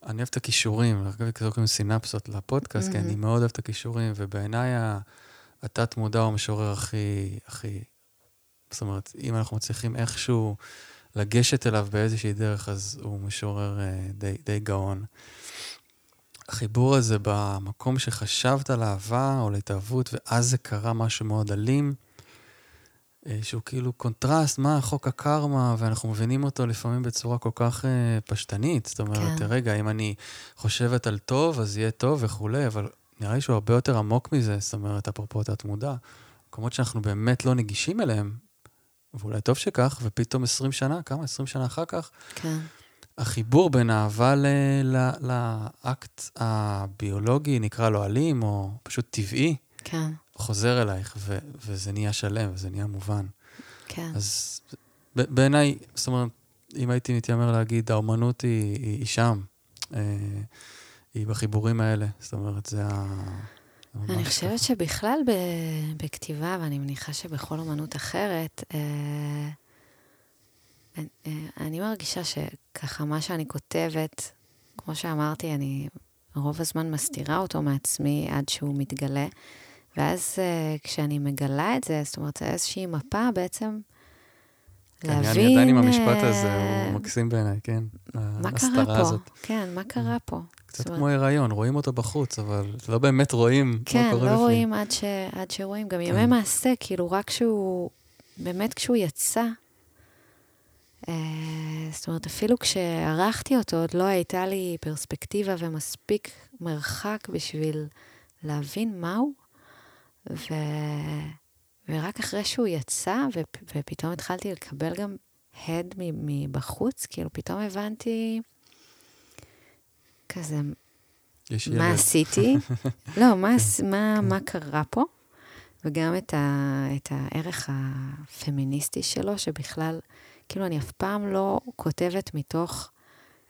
אני אוהב את הכישורים, אנחנו קוראים סינפסות לפודקאסט, כי אני מהמם. מאוד אוהב את הכישורים, ובעיניי התת-מודע הוא המשורר הכי, הכי... זאת אומרת, אם אנחנו מצליחים איכשהו לגשת אליו באיזושהי דרך, אז הוא משורר אה, די, די גאון. החיבור הזה במקום שחשבת על אהבה או להתאהבות, ואז זה קרה משהו מאוד אלים, אה, שהוא כאילו קונטרסט, מה חוק הקרמה, ואנחנו מבינים אותו לפעמים בצורה כל כך אה, פשטנית. זאת אומרת, כן. רגע, אם אני חושבת על טוב, אז יהיה טוב וכולי, אבל נראה לי שהוא הרבה יותר עמוק מזה, זאת אומרת, אפרופו תת-מודע. מקומות שאנחנו באמת לא נגישים אליהם, ואולי טוב שכך, ופתאום 20 שנה, כמה? 20 שנה אחר כך, כן, החיבור בין אהבה ל- ל- לאקט הביולוגי, נקרא לו אלים, או פשוט טבעי, כן, חוזר אלייך, ו- וזה נהיה שלם, וזה נהיה מובן. כן. אז ב- בעיניי, זאת אומרת, אם הייתי מתיימר להגיד, האומנות היא, היא, היא שם, אה, היא בחיבורים האלה, זאת אומרת, זה ה... אני חושבת ככה. שבכלל ב- בכתיבה, ואני מניחה שבכל אומנות אחרת, אה, אני- אה, אני מרגישה שככה מה שאני כותבת, כמו שאמרתי, אני רוב הזמן מסתירה אותו מעצמי עד שהוא מתגלה, ואז אה, כשאני מגלה את זה, זאת אומרת, זה איזושהי מפה בעצם כן, אני להבין... עדיין עם המשפט אה, הזה, הוא מקסים בעיניי, כן. מה קרה פה? הזאת. כן, מה קרה פה? קצת אומרת, כמו הריון, רואים אותו בחוץ, אבל לא באמת רואים מה כן, קורה לא בפנים. רואים עד, ש... עד שרואים. גם ימי כן. מעשה, כאילו, רק כשהוא, באמת כשהוא יצא, אה, זאת אומרת, אפילו כשערכתי אותו, עוד לא הייתה לי פרספקטיבה ומספיק מרחק בשביל להבין מהו. ו... ורק אחרי שהוא יצא, ו... ופתאום התחלתי לקבל גם הד מבחוץ, כאילו, פתאום הבנתי כזה, יש מה ילד. עשיתי? לא, מה, עש- מה, מה קרה פה? וגם את, ה, את הערך הפמיניסטי שלו, שבכלל, כאילו, אני אף פעם לא כותבת מתוך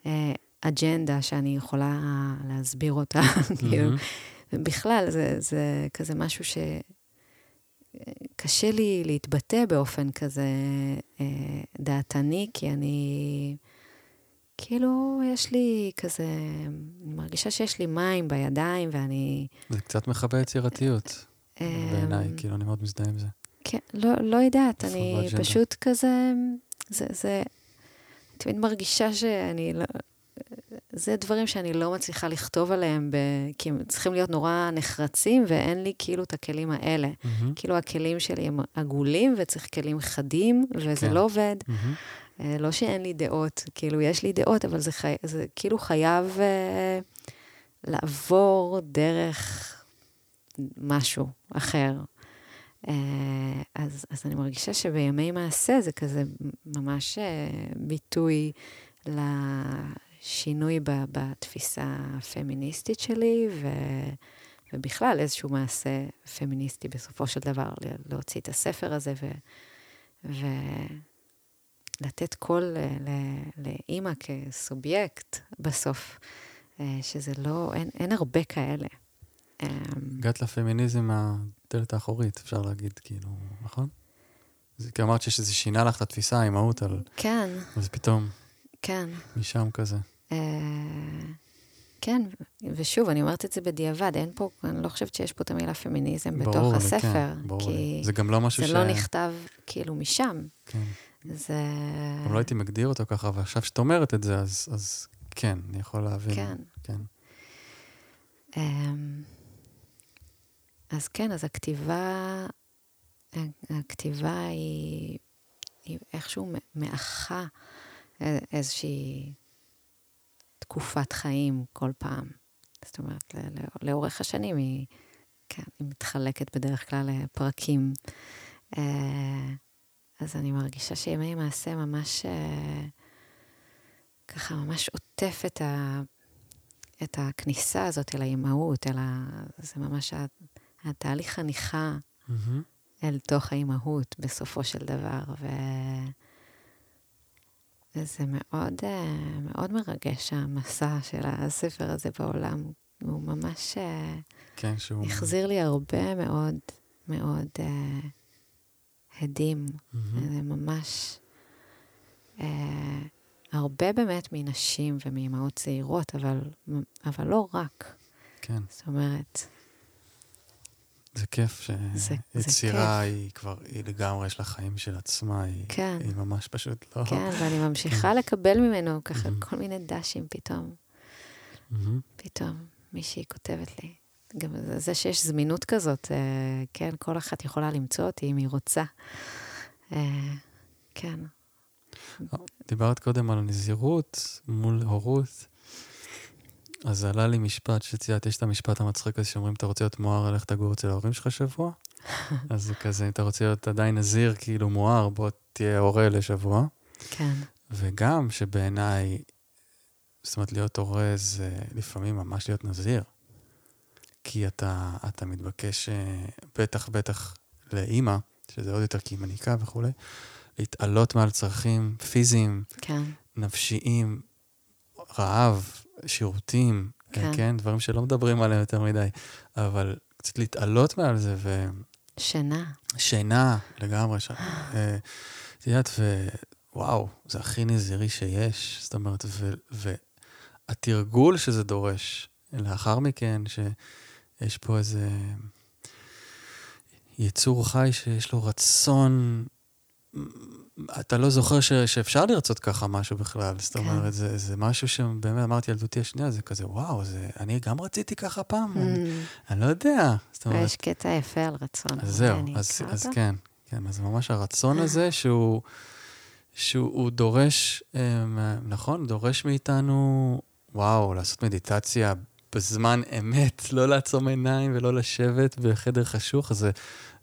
אה, אג'נדה שאני יכולה להסביר אותה. כאילו. בכלל, זה, זה כזה משהו ש... קשה לי להתבטא באופן כזה אה, דעתני, כי אני... כאילו, יש לי כזה... אני מרגישה שיש לי מים בידיים, ואני... זה קצת מכבה יצירתיות, בעיניי, כאילו, אני מאוד מזדהה עם זה. כן, לא, לא יודעת, אני? פשוט כזה... זה, זה... תמיד מרגישה שאני לא... זה דברים שאני לא מצליחה לכתוב עליהם, ב... כי הם צריכים להיות נורא נחרצים, ואין לי כאילו את הכלים האלה. מהמם, כאילו הכלים שלי הם עגולים, וצריך כלים חדים, וזה כן. לא עובד. מהמם. אה, לא שאין לי דעות, כאילו, יש לי דעות, אבל זה, חי... זה כאילו חייב אה, לעבור דרך משהו אחר. אה, אז, אז אני מרגישה שבימי מעשה זה כזה ממש אה, ביטוי לשינוי ב, בתפיסה הפמיניסטית שלי, ו, ובכלל איזשהו מעשה פמיניסטי בסופו של דבר, להוציא את הספר הזה ו... ו... לתת קול לאימא כסובייקט בסוף, אה, שזה לא, אין, אין הרבה כאלה. אמ, הגעת לפמיניזם מהדלת האחורית, אפשר להגיד, כאילו, נכון? זה כי אמרת שזה שינה לך את התפיסה, האימהות על... כן, אז פתאום, כן. משם כזה. אה, כן, ושוב, אני אומרת את זה בדיעבד, אין פה, אני לא חושבת שיש פה את המילה פמיניזם בתוך ברור לי, הספר. כן, ברור כי לי. זה גם לא משהו זה ש... לא נכתב כאילו משם. כן. זה... גם לא הייתי מגדיר אותו ככה, אבל עכשיו שאת אומרת את זה, אז, אז כן, אני יכול להבין. כן. כן. אמ, אז כן, אז הכתיבה, הכתיבה היא, היא איכשהו מאחה איזושהי תקופת חיים כל פעם. זאת אומרת, לאורך השנים היא, כן, היא מתחלקת בדרך כלל לפרקים. אז אני מרגישה שימי מעשה ממש, אה, ככה ממש עוטף את ה... את הכניסה הזאת אל האימהות, אל ה... זה ממש התהליך חניכה מהמם. אל תוך האימהות בסופו של דבר, ו... וזה מאוד, אה, מאוד מרגש, המסע של הספר הזה בעולם. הוא ממש אה, כן, שהוא... החזיר לי הרבה מאוד מאוד אה, הדים. מהמם. זה ממש... אה, הרבה באמת מנשים ומאימהות צעירות, אבל, אבל לא רק. כן, זאת אומרת, זה כיף שיצירה היא כבר, היא לגמרי, יש לה חיים של עצמה, היא, כן. היא ממש פשוט לא... כן, ואני ממשיכה לקבל ממנו ככה מהמם. כל מיני דשים פתאום. מהמם. פתאום מישהי כותבת לי. גם זה- שיש זמינות כזאת, אה, כן, כל אחת יכולה למצוא אותי אם היא רוצה. אה, כן, דיברת קודם על נזירות מול הורות, אז עלה לי משפט שציינת, יש את המשפט המצחיק הזה שאומרים, אתה רוצה להיות מואר, לך תגור אצל ההורים שלך שבוע? אז זה כזה, אם אתה רוצה להיות עדיין נזיר, כאילו מואר, בוא תהיה הורה לשבוע. כן, וגם שבעיניי, זאת אומרת, להיות הורה זה לפעמים ממש להיות נזיר. כי אתה, אתה מתבקש, אה, בטח, בטח לאימא, שזה עוד יותר כי היא מניקה וכולי, להתעלות מעל צרכים פיזיים, כן, נפשיים, רעב, שירותים, כן. כן. כן, דברים שלא מדברים עליהם יותר מדי, אבל קצת להתעלות מעל זה, שינה. ושינה לגמרי, ש... אה, את יודעת, ווואו, זה הכי נזירי שיש, זאת אומרת, ו... והתרגול שזה דורש, לאחר מכן, שיש פה איזה יצור חי שיש לו רצון אתה לא זוכר ש, שאפשר לרצות ככה משהו בכלל. זאת כן. אומרת, זה, זה משהו שבאמת אמרתי ילדותי השנייה, זה כזה, וואו, זה, אני גם רציתי ככה פעם, אני, Mm, אני לא יודע. זאת אומרת, יש קטע יפה על רצון. אז זהו, אני אז, אז? כן, כן, אז ממש הרצון הזה שהוא, שהוא הוא דורש, אה, נכון, דורש מאיתנו, וואו, לעשות מדיטציה בזמן אמת, לא לעצום עיניים ולא לשבת בחדר חשוך, זה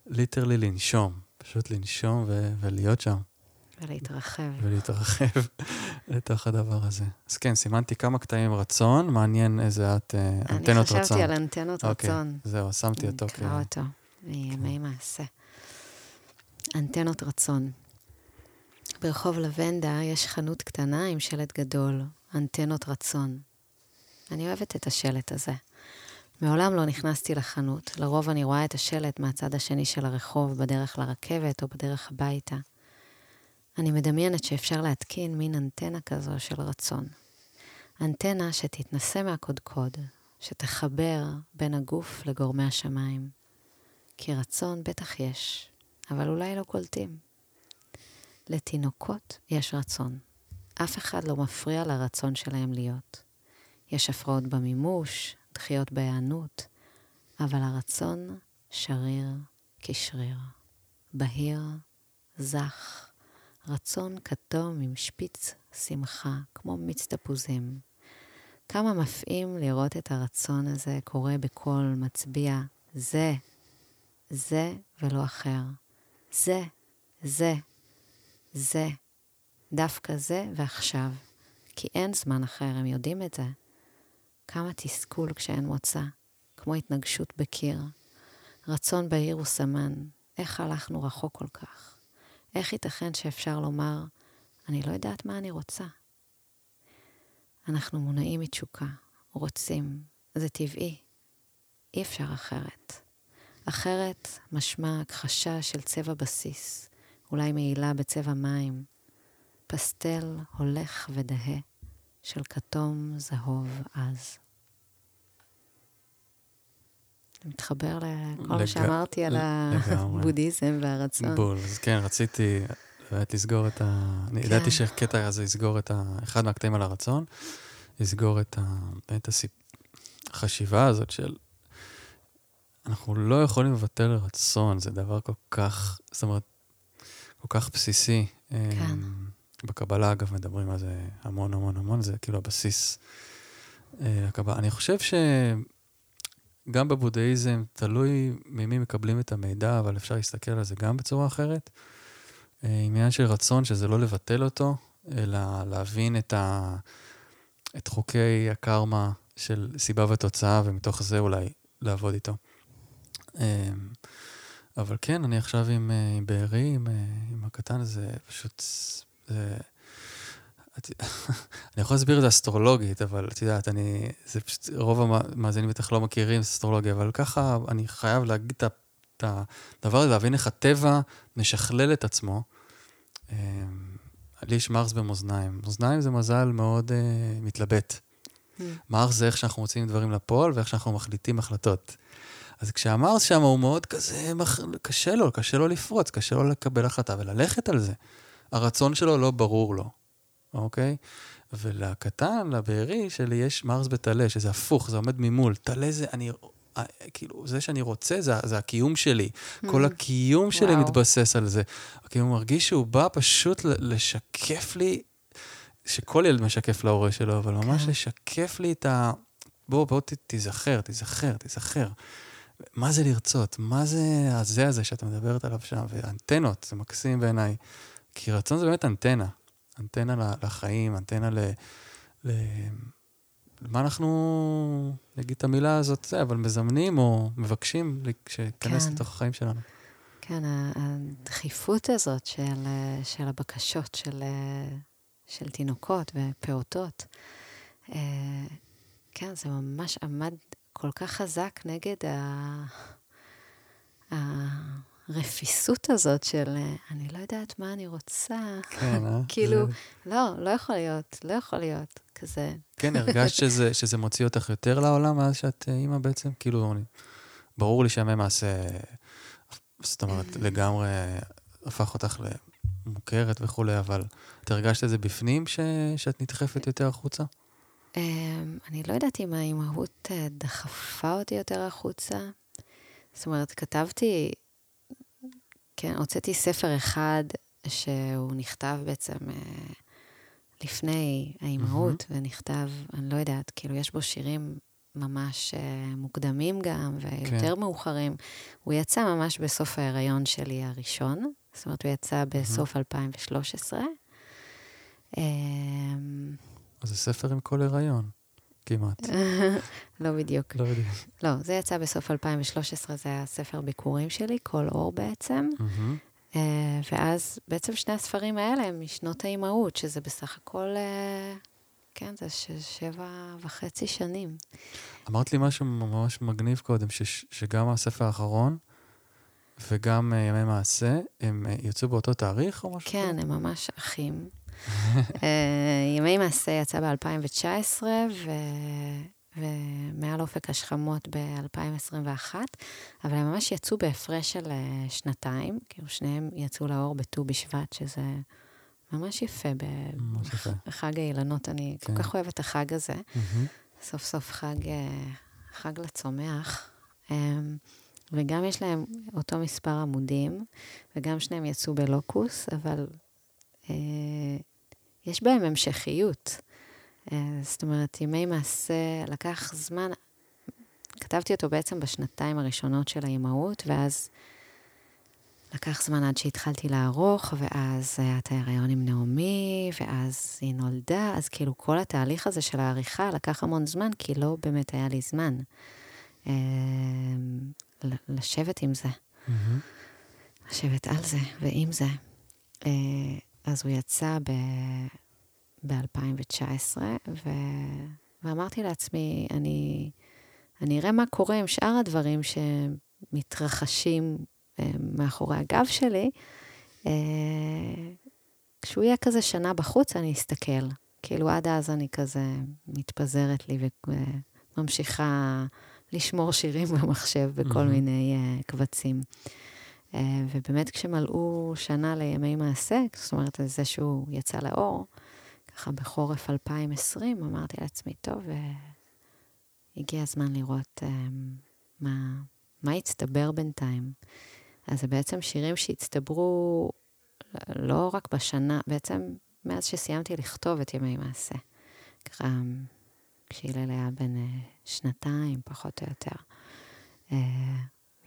ליטרלי לנשום, פשוט לנשום ו- ולהיות שם. ולהתרחב. ולהתרחב לתוך הדבר הזה. אז כן, סימנתי כמה קטעים רצון, מעניין איזה את אה, אני אנטנות רצון. חשבתי על אנטנות אוקיי, רצון. זהו, שמתי אותו. נקרא אותו, מימי מעשה. אנטנות רצון. ברחוב לבנדה יש חנות קטנה עם שלט גדול, אנטנות רצון. אני אוהבת את השלט הזה. מעולם לא נכנסתי לחנות, לרוב אני רואה את השלט מהצד השני של הרחוב, בדרך לרכבת או בדרך הביתה. אני מדמיינת שאפשר להתקין מין אנטנה כזו של רצון. אנטנה שתתנסה מהקודקוד, שתחבר בין הגוף לגורמי השמיים. כי רצון בטח יש, אבל אולי לא קולטים. לתינוקות יש רצון. אף אחד לא מפריע לרצון שלהם להיות. יש הפרעות במימוש, דחיות בהיענות, אבל הרצון שריר כשריר. בהיר, זך, רצון כתום עם שפיץ שמחה, כמו מיץ תפוזים. כמה מפעים לראות את הרצון הזה קורה בקול מצביע, זה, זה ולא אחר. זה, זה, זה. דווקא זה ועכשיו. כי אין זמן אחר, הם יודעים את זה. כמה תסכול כשאין מוצא, כמו התנגשות בקיר. רצון בהיר וסמן, איך הלכנו רחוק כל כך? איך ייתכן שאפשר לומר, אני לא יודעת מה אני רוצה? אנחנו מונעים מתשוקה, רוצים. זה טבעי. אי אפשר אחרת. אחרת משמע הכחשה של צבע בסיס, אולי מעילה בצבע מים, פסטל הולך ודהה של כתום זהוב עז. זה מתחבר לכל מה שאמרתי על הבודהיזם והרצון. בול, אז כן, רציתי באמת לסגור את ה... אני ידעתי כן. שהקטע הזה יסגור את ה... אחד מהקטעים על הרצון, יסגור את ה... באמת החשיבה הזאת של... אנחנו לא יכולים לבטל רצון, זה דבר כל כך, זאת אומרת, כל כך בסיסי. כן. בקבלה, אגב, מדברים על זה המון המון המון, זה כאילו הבסיס לקבלה. אה, אני חושב שגם בבודהיזם, תלוי ממי מקבלים את המידע, אבל אפשר להסתכל על זה גם בצורה אחרת. אה, עניין של רצון, שזה לא לבטל אותו, אלא להבין את, ה... את חוקי הקרמה של סיבה ותוצאה, ומתוך זה אולי לעבוד איתו. אה, אבל כן, אני עכשיו עם, עם בארי, עם, עם הקטן הזה, פשוט. אני יכול להסביר את זה אסטרולוגית, אבל את יודעת, אני... זה פשוט, רוב המאזינים בטח לא מכירים אסטרולוגיה, אבל ככה אני חייב להגיד את הדבר הזה, להבין איך הטבע משכלל את עצמו. אמ, לי יש מרס במאזניים. מאזניים זה מזל מאוד uh, מתלבט. Mm. מרס זה איך שאנחנו מוצאים דברים לפועל ואיך שאנחנו מחליטים החלטות. אז כשהמרס שם הוא מאוד כזה, קשה לו, קשה לו לפרוץ, קשה לו לקבל החלטה וללכת על זה. הרצון שלו לא ברור לו, אוקיי? ולקטן, לבארי שלי, יש מרס בטלה, שזה הפוך, זה עומד ממול. טלה זה, אני, אה, כאילו, זה שאני רוצה, זה, זה הקיום שלי. Mm. כל הקיום שלי וואו. מתבסס על זה. כאילו, הוא מרגיש שהוא בא פשוט לשקף לי, שכל ילד משקף להורה שלו, אבל ממש כן. לשקף לי את ה... בוא, בוא ת, תיזכר, תיזכר, תיזכר. מה זה לרצות? מה זה הזה הזה שאת מדברת עליו שם? ואנטנות, זה מקסים בעיניי. כי רצון זה באמת אנטנה. אנטנה לחיים, אנטנה ל... ל... מה אנחנו, נגיד את המילה הזאת, זה, אבל מזמנים או מבקשים שייכנס כן. לתוך החיים שלנו. כן, הדחיפות הזאת של, של הבקשות של, של תינוקות ופעוטות, אה, כן, זה ממש עמד כל כך חזק נגד ה... הרפיסות הזאת של אני לא יודעת מה אני רוצה. כן, אה? כאילו, לא, לא יכול להיות, לא יכול להיות, כזה. כן, הרגשת שזה, שזה מוציא אותך יותר לעולם מאז שאת אה, אימא בעצם? כאילו, אני, ברור לי שהמם מעשה, זאת אומרת, לגמרי הפך אותך למוכרת וכולי, אבל את הרגשת את זה בפנים, ש, שאת נדחפת יותר החוצה? אמ, אני לא יודעת אם האימהות אה, דחפה אותי יותר החוצה. זאת אומרת, כתבתי כן, הוצאתי ספר אחד שהוא נכתב בעצם אה, לפני האימהות, mm-hmm. ונכתב, אני לא יודעת, כאילו, יש בו שירים ממש אה, מוקדמים גם, ויותר כן. מאוחרים. הוא יצא ממש בסוף ההיריון שלי הראשון, זאת אומרת, הוא יצא בסוף mm-hmm. 2013. אז זה ספר עם כל הריון. כמעט. לא בדיוק. לא בדיוק. לא, זה יצא בסוף 2013, זה היה ספר ביקורים שלי, כל אור בעצם. Uh, ואז בעצם שני הספרים האלה הם משנות האימהות, שזה בסך הכל, uh, כן, זה ש- שבע וחצי שנים. אמרת לי משהו ממש מגניב קודם, ש- שגם הספר האחרון וגם uh, ימי מעשה, הם יצאו באותו תאריך או משהו? כן, הם ממש אחים. אה, ימי מעשה יצא ב-2019, ו... ומעל אופק השכמות ב-2021, אבל הם ממש יצאו בהפרש של אה, שנתיים, כאילו שניהם יצאו לאור בט"ו בשבט, שזה ממש יפה, בחג האילנות, אני כן. כל כך אוהבת את החג הזה. Mm-hmm. סוף סוף חג, אה, חג לצומח. וגם יש להם אותו מספר עמודים, וגם שניהם יצאו בלוקוס, אבל יש בהם המשכיות. אה, זאת אומרת, ימי מעשה לקח זמן, כתבתי אותו בעצם בשנתיים הראשונות של האימהות, ואז לקח זמן עד שהתחלתי לערוך, ואז היה את ההיריון עם נעמי, ואז היא נולדה, אז כאילו כל התהליך הזה של העריכה לקח המון זמן, כי לא באמת היה לי זמן אה, לשבת עם זה. Mm-hmm. לשבת על זה ועם זה. אה, אז הוא יצא ב... ב-2019, ו... ואמרתי לעצמי, אני, אני אראה מה קורה עם שאר הדברים שמתרחשים אה, מאחורי הגב שלי. אה, כשהוא יהיה כזה שנה בחוץ, אני אסתכל. כאילו, עד אז אני כזה מתפזרת לי וממשיכה לשמור שירים במחשב בכל mm-hmm. מיני uh, קבצים. Uh, ובאמת, כשמלאו שנה לימי מעשה, זאת אומרת, זה שהוא יצא לאור, ככה בחורף 2020, אמרתי לעצמי, טוב, uh, הגיע הזמן לראות uh, מה, מה הצטבר בינתיים. אז זה בעצם שירים שהצטברו לא רק בשנה, בעצם מאז שסיימתי לכתוב את ימי מעשה. ככה, כשהלל היה בן שנתיים, פחות או יותר.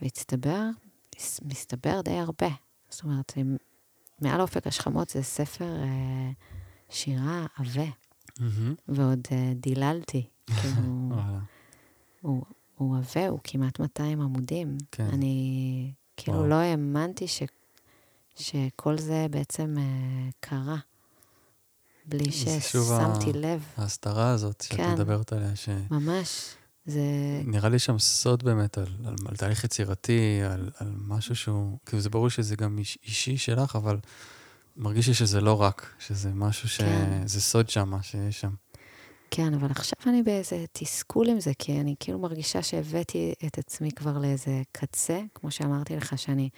והצטבר, מסתבר די הרבה. זאת אומרת, מעל אופק השכמות זה ספר uh, שירה עבה, mm-hmm. ועוד uh, דיללתי. כאילו, הוא, הוא עבה, הוא כמעט 200 עמודים. כן. אני כאילו וואו. לא האמנתי ש, שכל זה בעצם uh, קרה. בלי ששמתי לב. ההסתרה הזאת שאת כן, מדברת עליה, ש... ממש. זה... נראה לי שם סוד באמת על, על, על תהליך יצירתי, על, על משהו שהוא, כאילו זה ברור שזה גם איש, אישי שלך, אבל מרגיש לי שזה לא רק, שזה משהו ש... כן. זה סוד שם, שיש שם. כן, אבל עכשיו אני באיזה תסכול עם זה, כי אני כאילו מרגישה שהבאתי את עצמי כבר לאיזה קצה, כמו שאמרתי לך, שאני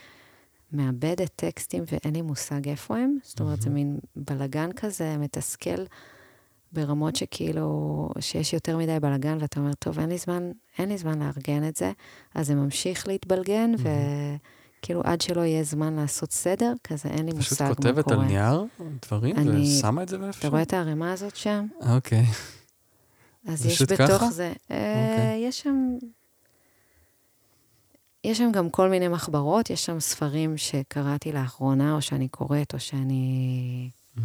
מאבדת טקסטים ואין לי מושג איפה הם. זאת אומרת, זה מין בלגן כזה, מתסכל ברמות שכאילו, שיש יותר מדי בלגן, ואתה אומר, טוב, אין לי זמן, אין לי זמן לארגן את זה, אז זה ממשיך להתבלגן, וכאילו עד שלא יהיה זמן לעשות סדר, כזה אין לי מושג מה קורה. פשוט כותבת על נייר דברים אני, ושמה את זה באיפה? אתה רואה את הערימה הזאת שם? אוקיי. אז יש בתוך ככה? זה, אה, אוקיי. יש שם יש שם גם כל מיני מחברות, יש שם ספרים שקראתי לאחרונה, או שאני קוראת, או שאני mm-hmm.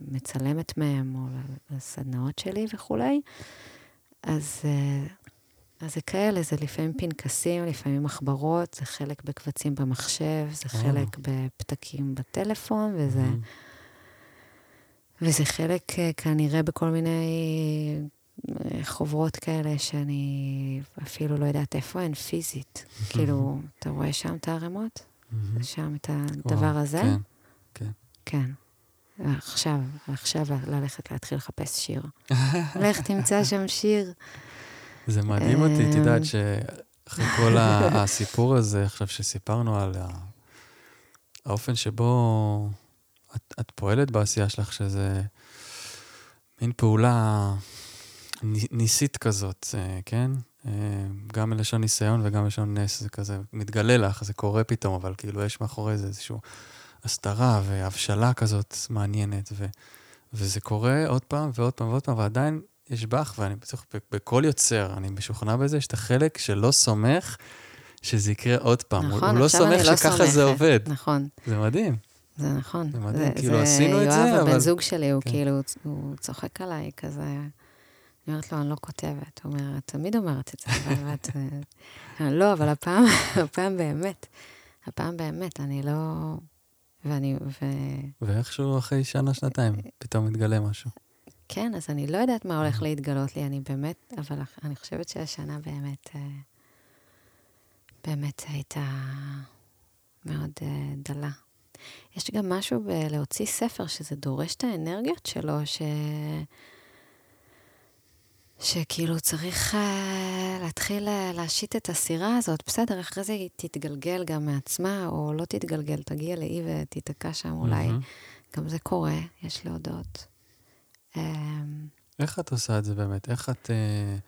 מצלמת מהם, או לסדנאות שלי וכולי. אז, אה, אז זה כאלה, זה לפעמים פנקסים, לפעמים מחברות, זה חלק בקבצים במחשב, זה oh. חלק בפתקים בטלפון, וזה... Mm-hmm. וזה חלק אה, כנראה בכל מיני חוברות כאלה שאני אפילו לא יודעת איפה הן פיזית. כאילו, אתה רואה שם את הערימות? שם את הדבר הזה? כן, כן. כן. עכשיו, עכשיו ללכת להתחיל לחפש שיר. לך תמצא שם שיר. זה מדהים אותי, את יודעת שאחרי כל הסיפור הזה, עכשיו שסיפרנו על האופן שבו את, את פועלת בעשייה שלך, שזה מין פעולה ניסית כזאת, אה, כן? אה, גם מלשון ניסיון וגם מלשון נס, זה כזה מתגלה לך, זה קורה פתאום, אבל כאילו יש מאחורי זה איזושהי הסתרה והבשלה כזאת מעניינת, ו, וזה קורה עוד פעם ועוד פעם ועוד פעם, ועדיין יש בך, ואני בטוח, בכל יוצר, אני משוכנע בזה, יש את החלק שלא סומך שזה יקרה עוד פעם. נכון, הוא לא סומך לא שככה זה עובד. נכון. זה מדהים. זה נכון. זה מדהים, זה, כאילו זה עשינו את זה, אבל... יואב, הבן זוג שלי, הוא כן. כאילו, הוא צוחק עליי כזה. אני אומרת לו, אני לא כותבת. הוא אומר, את תמיד אומרת את זה, אבל את... אה, לא, אבל הפעם, הפעם באמת, הפעם באמת, אני לא... ואני... ו... ואיכשהו אחרי שנה, שנתיים, פתאום מתגלה משהו. כן, אז אני לא יודעת מה הולך להתגלות לי, אני באמת, אבל אני חושבת שהשנה באמת, אה, באמת הייתה מאוד אה, דלה. יש גם משהו בלהוציא ספר, שזה דורש את האנרגיות שלו, ש... שכאילו צריך uh, להתחיל uh, להשית את הסירה הזאת, בסדר, אחרי זה היא תתגלגל גם מעצמה, או לא תתגלגל, תגיע לאי ותיתקע שם אולי. Mm-hmm. גם זה קורה, יש להודות. Um, איך את עושה את זה באמת? איך את... Uh,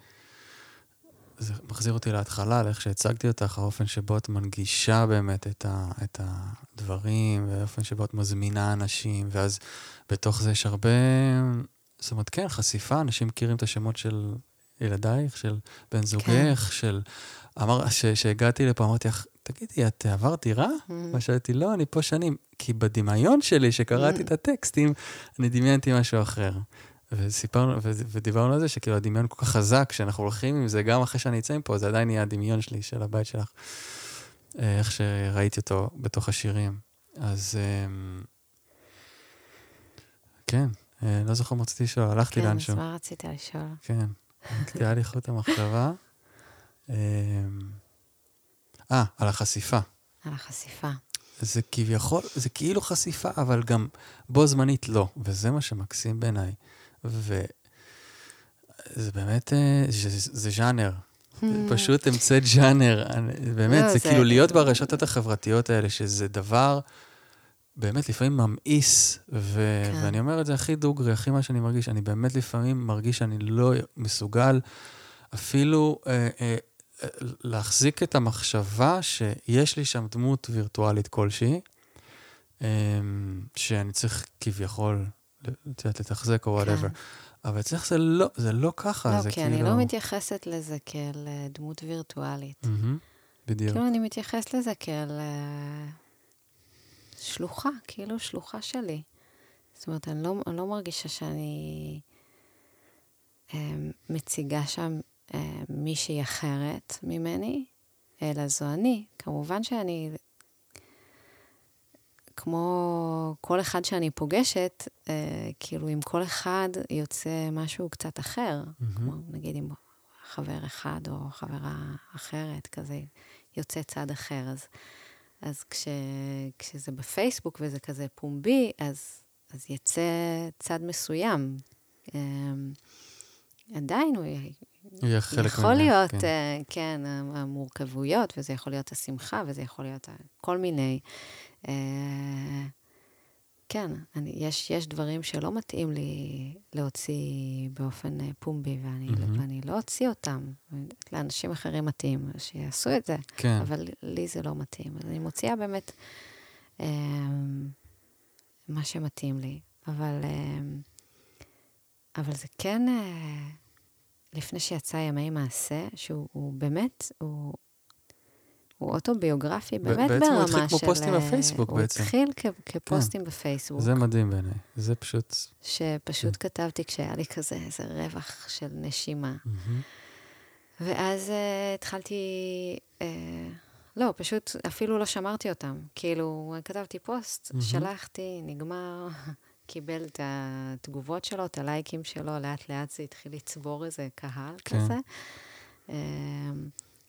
זה מחזיר אותי להתחלה, על איך שהצגתי אותך, האופן שבו את מנגישה באמת את, ה, את הדברים, והאופן שבו את מזמינה אנשים, ואז בתוך זה יש הרבה זאת אומרת, כן, חשיפה, אנשים מכירים את השמות של ילדייך, של בן זוגך, כן. של... אמר, כשהגעתי לפה, אמרתי לך, תגידי, את עברת דירה? Mm. ושאלתי, לא, אני פה שנים. כי בדמיון שלי, שקראתי mm. את הטקסטים, אני דמיינתי משהו אחר. וסיפרנו, ודיברנו על זה שכאילו הדמיון כל כך חזק, שאנחנו הולכים עם זה, גם אחרי שאני אצא מפה, זה עדיין יהיה הדמיון שלי, של הבית שלך. אה, איך שראיתי אותו בתוך השירים. אז אמ, כן, לא זוכר מה רציתי לשאול, הלכתי כן, לאנשהו. כן, אז מה רצית לשאול? כן. נקטעה לי חוט המחשבה. אמ, אה, על החשיפה. על החשיפה. זה כביכול, זה כאילו חשיפה, אבל גם בו זמנית לא, וזה מה שמקסים בעיניי. וזה באמת, אה, זה, זה ז'אנר. Hmm. פשוט המצאת ז'אנר. באמת, לא, זה זה- כאילו להיות ברשתות החברתיות האלה, שזה דבר באמת לפעמים ממאיס, ו- כן. ואני אומר את זה הכי דוגרי, הכי מה שאני מרגיש, אני באמת לפעמים מרגיש שאני לא מסוגל אפילו אה, אה, להחזיק את המחשבה שיש לי שם דמות וירטואלית כלשהי, אה, שאני צריך כביכול, את יודעת, לתחזק או וואטאבר. כן. אבל אצלך זה לא, זה לא ככה, לא, זה כי כאילו... אני לא מתייחסת לזה כאל אה, דמות וירטואלית. מהמם, בדיוק. כאילו, אני מתייחסת לזה כאל אה, שלוחה, כאילו שלוחה שלי. זאת אומרת, אני לא, אני לא מרגישה שאני אה, מציגה שם אה, מישהי אחרת ממני, אלא זו אני. כמובן שאני, כמו כל אחד שאני פוגשת, אה, כאילו, עם כל אחד יוצא משהו קצת אחר. מהמם. כמו נגיד עם חבר אחד או חברה אחרת, כזה יוצא צד אחר. אז, אז כש, כשזה בפייסבוק וזה כזה פומבי, אז, אז יצא צד מסוים. אמ, עדיין הוא יהיה חלק יכול ממך, להיות, כן. כן. כן, המורכבויות, וזה יכול להיות השמחה, וזה יכול להיות כל מיני. אה, כן, אני, יש, יש דברים שלא מתאים לי להוציא באופן אה, פומבי, ואני, מהמם. ואני לא אוציא אותם. לאנשים אחרים מתאים, שיעשו את זה, כן. אבל לי זה לא מתאים. אז אני מוציאה באמת אה, מה שמתאים לי. אבל, אה, אבל זה כן, אה, לפני שיצא ימי מעשה, שהוא הוא באמת, הוא, הוא אוטוביוגרפי, באמת בעצם הוא ברמה התחיל כמו של... פוסטים אה, בפייסבוק הוא בעצם. התחיל כ- כפוסטים בפייסבוק. זה מדהים בעיניי. זה פשוט... שפשוט כתבתי כשהיה לי כזה איזה רווח של נשימה. מהמם. ואז uh, התחלתי, uh, לא, פשוט אפילו לא שמרתי אותם. כאילו, כתבתי פוסט, מהמם. שלחתי, נגמר, קיבל את התגובות שלו, את הלייקים שלו, לאט לאט זה התחיל לצבור איזה קהל כן. כזה.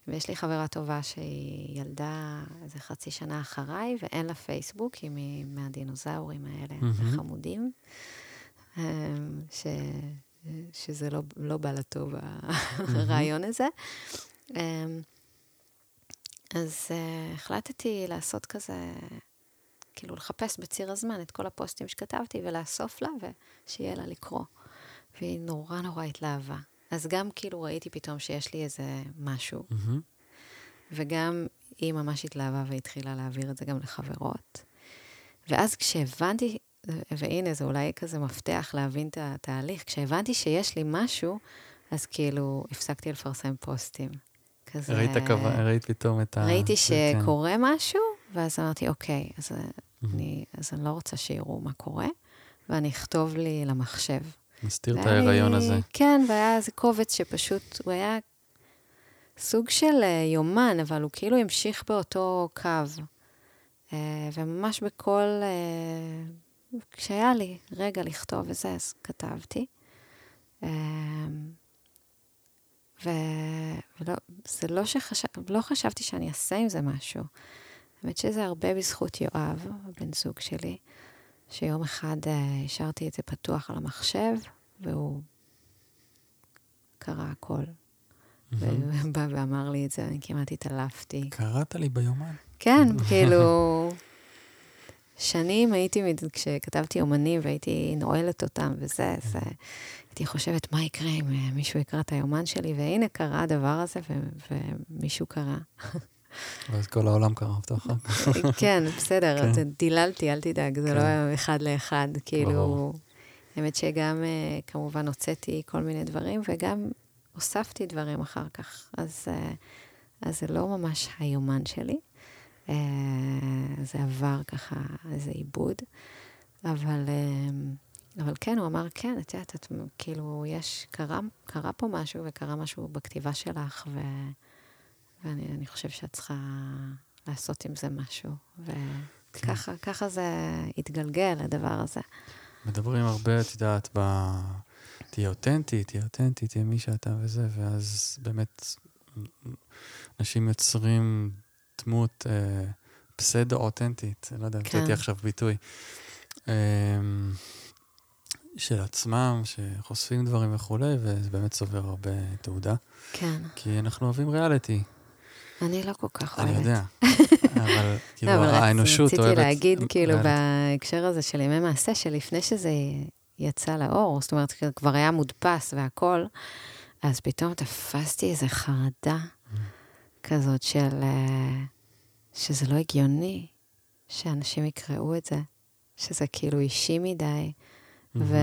ויש לי חברה טובה שהיא ילדה איזה חצי שנה אחריי, ואין לה פייסבוק, היא מ- מהדינוזאורים האלה, מהמם. החמודים. um, ש... שזה לא, לא בא לה טוב, הרעיון הזה. Um, אז uh, החלטתי לעשות כזה, כאילו לחפש בציר הזמן את כל הפוסטים שכתבתי ולאסוף לה ושיהיה לה לקרוא. והיא נורא נורא התלהבה. אז גם כאילו ראיתי פתאום שיש לי איזה משהו, מהמם. וגם היא ממש התלהבה והתחילה להעביר את זה גם לחברות. ואז כשהבנתי, והנה, זה אולי כזה מפתח להבין את התהליך, כשהבנתי שיש לי משהו, אז כאילו הפסקתי לפרסם פוסטים. כזה... ראית כמה- ראית פתאום את ה... ראיתי כן. שקורה משהו, ואז אמרתי, אוקיי, אז אני, אז אני לא רוצה שיראו מה קורה, ואני אכתוב לי למחשב. מסתיר את ההיריון הזה. כן, והיה איזה קובץ שפשוט, הוא היה סוג של אה, יומן, אבל הוא כאילו המשיך באותו קו. אה, וממש בכל... אה, כשהיה לי רגע לכתוב וזה, אז כתבתי. אה, ו... ולא, זה לא שחשב... לא חשבתי שאני אעשה עם זה משהו. האמת שזה הרבה בזכות יואב, הבן זוג שלי, שיום אחד אה, השארתי את זה פתוח על המחשב, והוא קרא הכל. מהמם. והוא בא ואמר לי את זה, אני כמעט התעלפתי. קראת לי ביומן. כן, כאילו... שנים הייתי, כשכתבתי אומנים והייתי נועלת אותם וזה, אז אה, הייתי חושבת, מה יקרה אם אה, מישהו יקרא את היומן שלי? והנה קרה הדבר הזה, ו- ומישהו קרא. ואז כל העולם אחר כך. כן, בסדר, כן. דיללתי, אל תדאג, זה כן. לא היה אחד לאחד. כאילו. האמת שגם, אה, כמובן, הוצאתי כל מיני דברים, וגם הוספתי דברים אחר כך. אז, אה, אז זה לא ממש היומן שלי. אה, זה עבר ככה איזה עיבוד. אבל, אבל כן, הוא אמר, כן, את יודעת, את, כאילו, יש, קרה, קרה פה משהו, וקרה משהו בכתיבה שלך, ו, ואני אני חושב שאת צריכה לעשות עם זה משהו. וככה ככה זה התגלגל, הדבר הזה. מדברים הרבה, את יודעת, ב... תהיה אותנטי, תהיה אותנטי, תהיה מי שאתה וזה, ואז באמת אנשים יוצרים דמות אה, פסדו-אותנטית, לא יודע אם כן. נתתי עכשיו ביטוי, אה, של עצמם, שחושפים דברים וכולי, וזה באמת צובר הרבה תעודה, כן. כי אנחנו אוהבים ריאליטי, אני לא כל כך אוהבת. אני יודע, אבל כאילו לא, האנושות אוהבת... רציתי להגיד, כאילו. בהקשר הזה של ימי מעשה, שלפני שזה יצא לאור, זאת אומרת, כבר היה מודפס והכול, אז פתאום תפסתי איזו חרדה כזאת של... אה, שזה לא הגיוני שאנשים יקראו את זה, שזה כאילו אישי מדי, ו...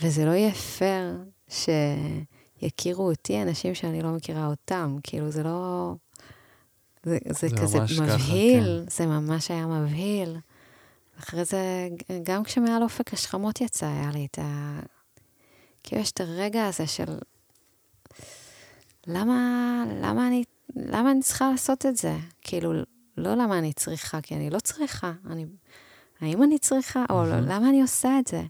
וזה לא יהיה פייר שיכירו אותי אנשים שאני לא מכירה אותם. כאילו, זה לא... זה, זה, זה כזה ממש ככה, מבהיל, זה ממש היה מבהיל. אחרי זה, גם כשמעל אופק השכמות יצא, היה לי את ה... כאילו, יש את הרגע הזה של... למה, למה אני, למה אני צריכה לעשות את זה? כאילו, לא למה אני צריכה, כי אני לא צריכה. אני, האם אני צריכה, או לא, למה אני עושה את זה?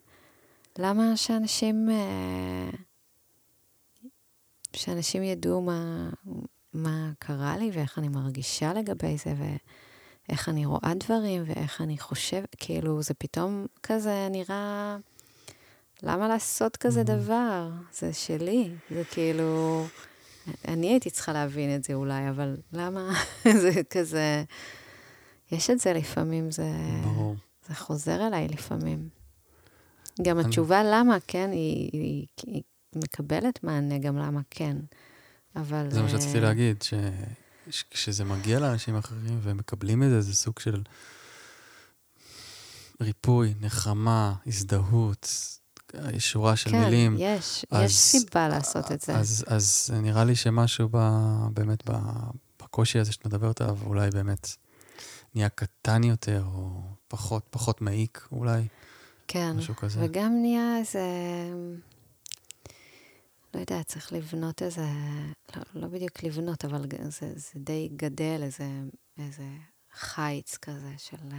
למה שאנשים, אה, שאנשים ידעו מה, מה קרה לי ואיך אני מרגישה לגבי זה, ואיך אני רואה דברים ואיך אני חושבת, כאילו, זה פתאום כזה נראה, למה לעשות כזה דבר? זה שלי, זה כאילו, אני הייתי צריכה להבין את זה אולי, אבל למה זה כזה, יש את זה לפעמים, זה, ברור. זה חוזר אליי לפעמים. גם אני- התשובה למה כן, היא, היא, היא מקבלת מענה גם למה כן, אבל... זה מה שרציתי אה, להגיד, שכשזה מגיע לאנשים אחרים והם מקבלים את זה, זה סוג של ריפוי, נחמה, הזדהות, שורה של כן, מילים. יש, אז- יש סיבה לעשות את זה. אז, אז נראה לי שמשהו ב, באמת ב, בקושי הזה שאת מדברת עליו, אולי באמת נהיה קטן יותר, או פחות, פחות מעיק אולי, כן, משהו כזה. וגם נהיה איזה... לא יודע, צריך לבנות איזה... לא, לא בדיוק לבנות, אבל זה, זה די גדל, איזה, איזה חיץ כזה של uh,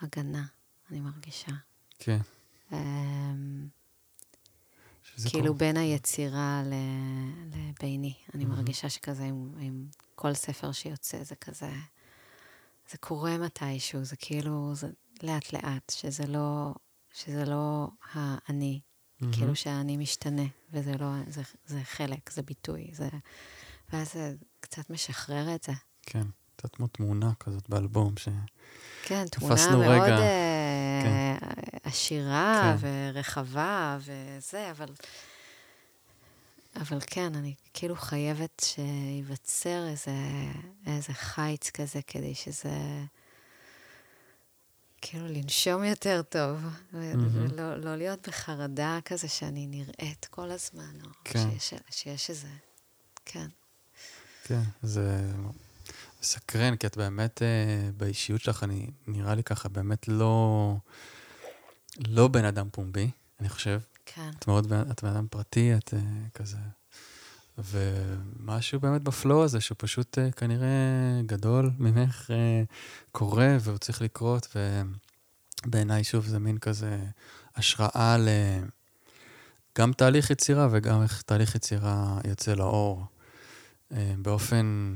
הגנה, אני מרגישה. כן. Um, כאילו קורה. בין היצירה ל, לביני. אני מהמם. מרגישה שכזה עם, עם כל ספר שיוצא, זה כזה... זה קורה מתישהו, זה כאילו, זה לאט-לאט, שזה לא, שזה לא האני, מהמם. כאילו שהאני משתנה, וזה לא, זה, זה חלק, זה ביטוי, זה... ואז זה קצת משחרר את זה. כן, קצת כמו תמונה כזאת באלבום, ש... כן, תמונה מאוד רגע, אה, עשירה כן. ורחבה וזה, אבל... אבל כן, אני כאילו חייבת שייווצר איזה, איזה חיץ כזה, כדי שזה... כאילו לנשום יותר טוב. ולא לא להיות בחרדה כזה שאני נראית כל הזמן, או כן. שיש, שיש איזה... כן. כן, זה מסקרן, כי את באמת, אה, באישיות שלך, אני, נראה לי ככה, באמת לא, לא בן אדם פומבי, אני חושב. כן. את מאוד, את בן אדם פרטי, את אה, כזה... ומשהו באמת בפלואו הזה, שהוא פשוט אה, כנראה גדול ממך, אה, קורה, והוא צריך לקרות, ובעיניי, שוב, זה מין כזה השראה ל... גם תהליך יצירה וגם איך תהליך יצירה יוצא לאור. אה, באופן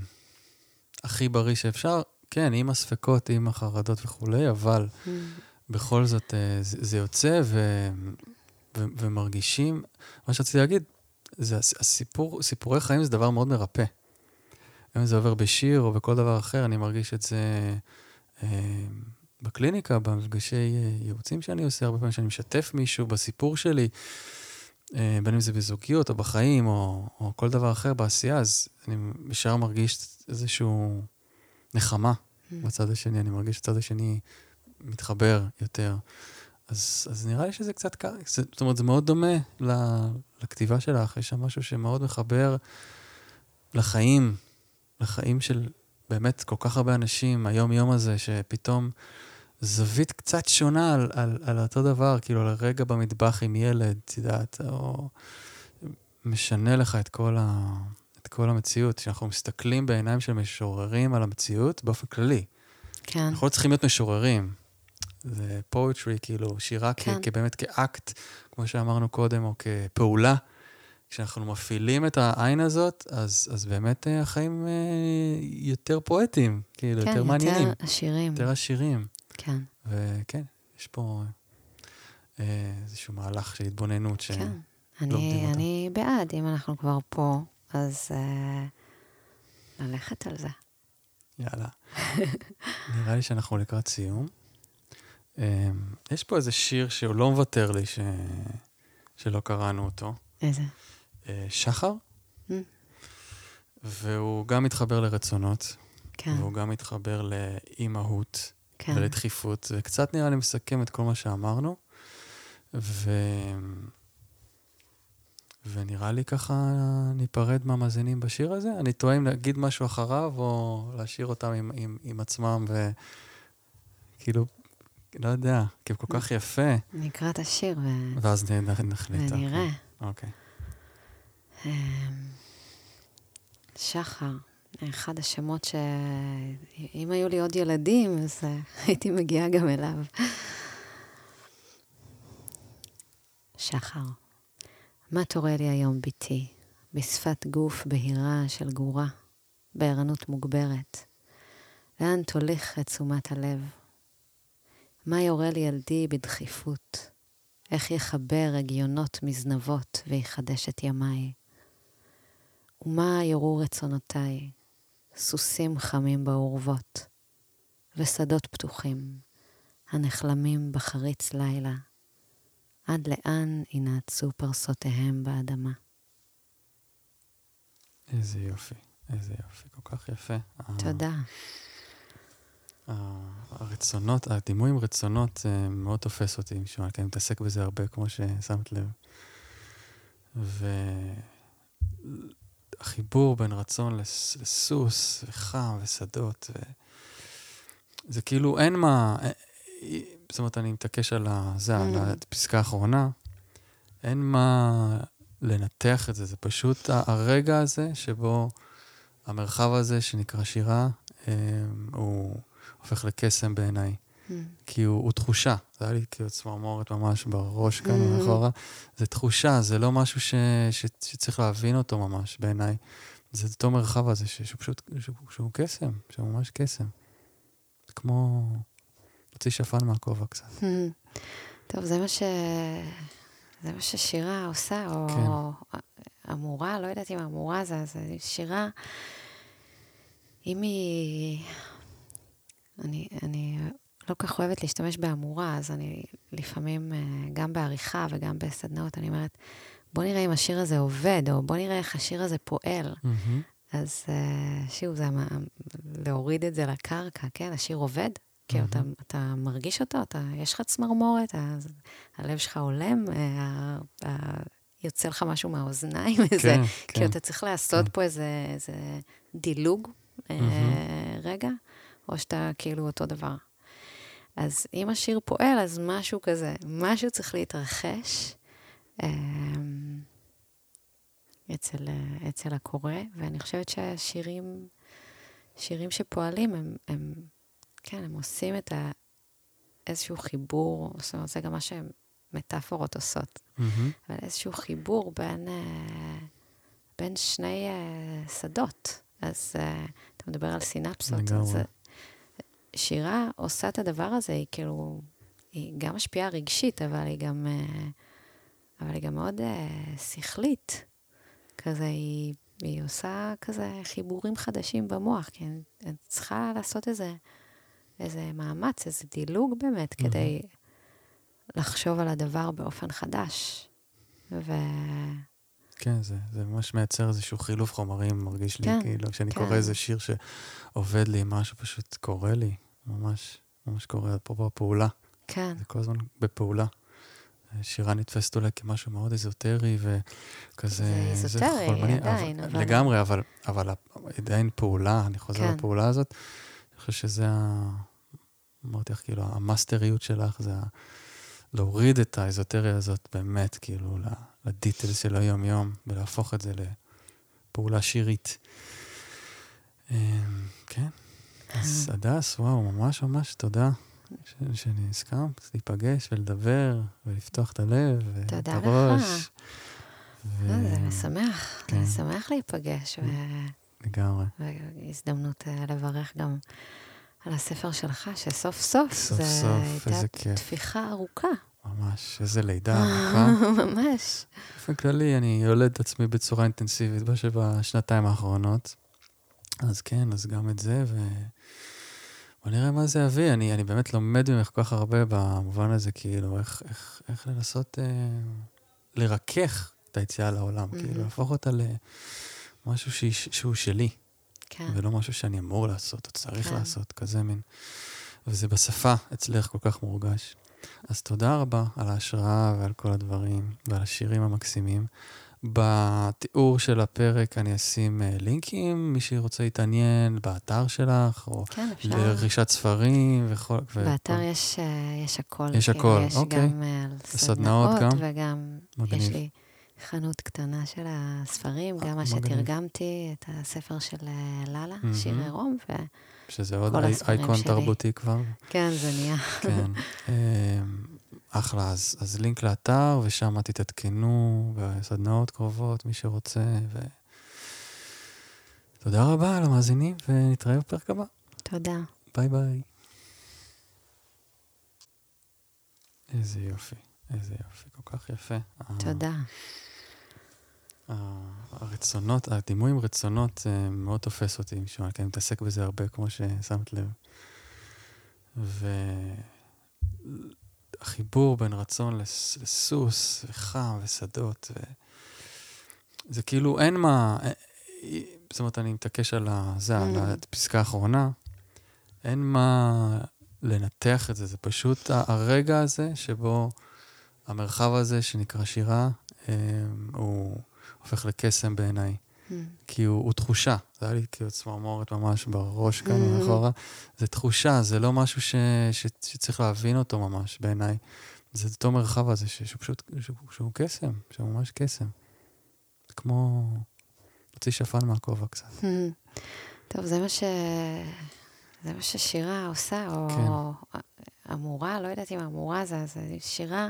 הכי בריא שאפשר. כן, עם הספקות, עם החרדות וכולי, אבל בכל זאת זה, זה יוצא ו, ו, ומרגישים, מה שרציתי להגיד, זה הס- הסיפור, סיפורי חיים זה דבר מאוד מרפא. אם זה עובר בשיר או בכל דבר אחר, אני מרגיש את זה אה, בקליניקה, במפגשי אה, ייעוצים שאני עושה, הרבה פעמים שאני משתף מישהו בסיפור שלי, אה, בין אם זה בזוגיות או בחיים או, או כל דבר אחר בעשייה, אז אני ישר מרגיש איזשהו נחמה בצד השני, אני מרגיש שהצד השני מתחבר יותר. אז, אז נראה לי שזה קצת ככה, זה- זאת אומרת, זה מאוד דומה ל- לכתיבה שלך, יש שם משהו שמאוד מחבר לחיים, לחיים של באמת כל כך הרבה אנשים, היום-יום הזה, שפתאום זווית קצת שונה על, על, על אותו דבר, כאילו, על רגע במטבח עם ילד, את יודעת, או משנה לך את כל, ה, את כל המציאות. כשאנחנו מסתכלים בעיניים של משוררים על המציאות באופן כללי, כן. אנחנו לא צריכים להיות משוררים. זה poetry, כאילו, שירה כן. כ- כבאמת כאקט, כמו שאמרנו קודם, או כפעולה. כשאנחנו מפעילים את העין הזאת, אז, אז באמת אה, החיים אה, יותר פואטיים, כאילו, כן, יותר מעניינים. יותר עשירים. יותר עשירים. כן, וכן, יש פה אה, איזשהו מהלך של התבוננות. כן. לומדים אני, אותה. אני בעד, אם אנחנו כבר פה, אז אה, ללכת על זה. יאללה. נראה לי שאנחנו לקראת סיום. אה, יש פה איזה שיר שהוא לא מוותר לי ש... שלא קראנו אותו. איזה? אה, שחר, Mm. והוא גם מתחבר לרצונות, כן, והוא גם מתחבר לאימהות כן. ולדחיפות, וקצת נראה לי מסכם את כל מה שאמרנו. ו... ונראה לי ככה ניפרד מהמאזינים בשיר הזה. אני טועה אם להגיד משהו אחריו, או להשאיר אותם עם, עם, עם עצמם, וכאילו, לא יודע, כי הוא כל כך יפה, נקרא את השיר ו... ואז נחליט. ונראה. אוקיי. אמ, שחר, אחד השמות ש... אם היו לי עוד ילדים, אז אה, הייתי מגיעה גם אליו. שחר, מה תורה לי היום, בתי? בשפת גוף בהירה של גורה, בערנות מוגברת. לאן תוליך את תשומת הלב? מה יורה לי ילדי בדחיפות? איך יחבר הגיונות מזנבות ויחדש את ימיי? ומה יורו רצונותיי? סוסים חמים באורוות, ושדות פתוחים, הנחלמים בחריץ לילה, עד לאן ינעצו פרסותיהם באדמה. איזה יופי, איזה יופי, כל כך יפה. ה- תודה. הרצונות, הדימוי עם רצונות אה, מאוד תופס אותי, משום כי אני מתעסק בזה הרבה, כמו ששמת לב. והחיבור בין רצון לס- לסוס, וחם, ושדות, ו... זה כאילו אין מה... אה, אה, זאת אומרת, אני מתעקש על זה, על Mm. הפסקה האחרונה, אין מה לנתח את זה, זה פשוט הרגע הזה שבו המרחב הזה שנקרא שירה, הוא הופך לקסם בעיניי. Mm. כי הוא, הוא תחושה, זה היה לי כאילו צמרמורת ממש בראש כאן Mm. מאחורה. זה תחושה, זה לא משהו ש, ש, שצריך להבין אותו ממש בעיניי. זה אותו מרחב הזה ש, שהוא פשוט, שהוא, שהוא קסם, שהוא ממש קסם. זה כמו להוציא שפן מהכובע קצת. טוב, זה מה ש... זה מה ששירה עושה, או כן. אמורה, לא יודעת אם אמורה זה, זה שירה, אם היא... אני, אני לא כל כך אוהבת להשתמש באמורה, אז אני לפעמים, אה, גם בעריכה וגם בסדנאות, אני אומרת, בוא נראה אם השיר הזה עובד, או בוא נראה איך השיר הזה פועל. מהמם. אז uh, שוב, זה המ- להוריד את זה לקרקע, כן? השיר עובד, כי מהמם. אתה, אתה מרגיש אותו, אתה, יש לך צמרמורת, אז הלב שלך הולם, uh, uh, יוצא לך משהו מהאוזניים, איזה, כן, כי כן. אתה צריך לעשות כן. פה איזה, איזה דילוג מהמם. רגע, או שאתה כאילו אותו דבר. אז אם השיר פועל, אז משהו כזה, משהו צריך להתרחש. אמ, אצל, אצל הקורא, ואני חושבת שהשירים, שירים שפועלים, הם, הם, כן, הם עושים את ה, איזשהו חיבור, זאת אומרת, זה גם מה שמטאפורות עושות, מהמם. אבל איזשהו חיבור בין, אה, בין שני אה, שדות. אז אה, אתה מדבר על סינפסות. אז שירה עושה את הדבר הזה, היא כאילו, היא גם משפיעה רגשית, אבל היא גם, אה, אבל היא גם מאוד אה, שכלית. כזה, היא, היא עושה כזה חיבורים חדשים במוח, כי אני, אני צריכה לעשות איזה, איזה מאמץ, איזה דילוג באמת, מהמם. כדי לחשוב על הדבר באופן חדש. ו... כן, זה, זה ממש מייצר איזשהו חילוף חומרים, מרגיש לי, כן, כאילו, כשאני כן. קורא איזה שיר שעובד לי, משהו פשוט קורה לי, ממש, ממש קורה, פה בפעולה, כן, זה כל הזמן בפעולה. שירה נתפסת אולי כמשהו מאוד אזוטרי וכזה... זה אזוטרי, חולמני, עדיין, אבל, אבל- לגמרי, אבל, אבל עדיין פעולה, אני חוזר כן. לפעולה הזאת, אני חושב שזה ה... אמרתי לך, כאילו, המאסטריות שלך זה ה... להוריד את האזוטריה הזאת באמת, כאילו, ל- לדיטלס של היום-יום, ולהפוך את זה לפעולה שירית. אמ, כן, אז הדס, וואו, ממש ממש תודה. שאני הסכמת להיפגש ולדבר ולפתוח את הלב ואת תודה לך. הראש. אה, זה משמח, כן. זה שמח להיפגש, ו- לגמרי. והזדמנות אה, לברך גם על הספר שלך, שסוף סוף, סוף סוף, איזה הייתה כיף. תפיחה ארוכה, ממש, איזה לידה ארוכה. ממש. באופן כללי, אני יולד את עצמי בצורה אינטנסיבית בש- בשנתיים האחרונות. אז כן, אז גם את זה, ו... בוא נראה מה זה יביא. אני, אני באמת לומד ממך כל כך הרבה במובן הזה, כאילו, איך, איך, איך לנסות אה, לרכך את היציאה לעולם, mm-hmm. כאילו, להפוך אותה למשהו שהיא, שהוא שלי, כן, ולא משהו שאני אמור לעשות, או צריך כן. לעשות, כזה מין. וזה בשפה אצלך כל כך מורגש. אז תודה רבה על ההשראה ועל כל הדברים, ועל השירים המקסימים. בתיאור של הפרק אני אשים אה, לינקים, מי שרוצה להתעניין באתר שלך, או כן, אפשר. לרכישת ספרים וכל... ו- באתר יש, אה, יש הכל. יש כאילו, הכל, יש אוקיי. גם אה, על סדנאות גם? וגם מגניב. יש לי חנות קטנה של הספרים, גם מה. שתרגמתי, את הספר של לאלה, מהמם. שיר עירום, שזה עוד אי- אייקון שלי. תרבותי כבר. וכן, זה נהיה. כן. אמ, אחלה, אז, אז לינק לאתר, ושם תתעדכנו בסדנאות קרובות, מי שרוצה. ו... תודה רבה למאזינים, ונתראה בפרק הבא. תודה. ביי ביי. איזה יופי, איזה יופי, כל כך יפה. ה- תודה. הרצונות, הדימוי עם רצונות אה, מאוד תופס אותי, משום כי אני מתעסק בזה הרבה, כמו ששמת לב. והחיבור בין רצון לס- לסוס, וחם, ושדות, ו... זה כאילו אין מה... אה, זאת אומרת, אני מתעקש על זה, על Mm. הפסקה האחרונה. אין מה לנתח את זה, זה פשוט הרגע הזה שבו המרחב הזה שנקרא שירה, אה, הוא הופך לקסם בעיניי. Mm. כי הוא, הוא תחושה, זה היה לי כאילו צמרמורת ממש בראש כאן Mhm. מאחורה. זה תחושה, זה לא משהו ש, ש, שצריך להבין אותו ממש בעיניי. זה אותו מרחב הזה ש, שהוא פשוט, שהוא, שהוא קסם, שהוא ממש קסם. זה כמו להוציא שפן מהכובע קצת. טוב, זה מה ש... זה מה ששירה עושה, או כן. אמורה, לא יודעת אם אמורה זה, זה שירה,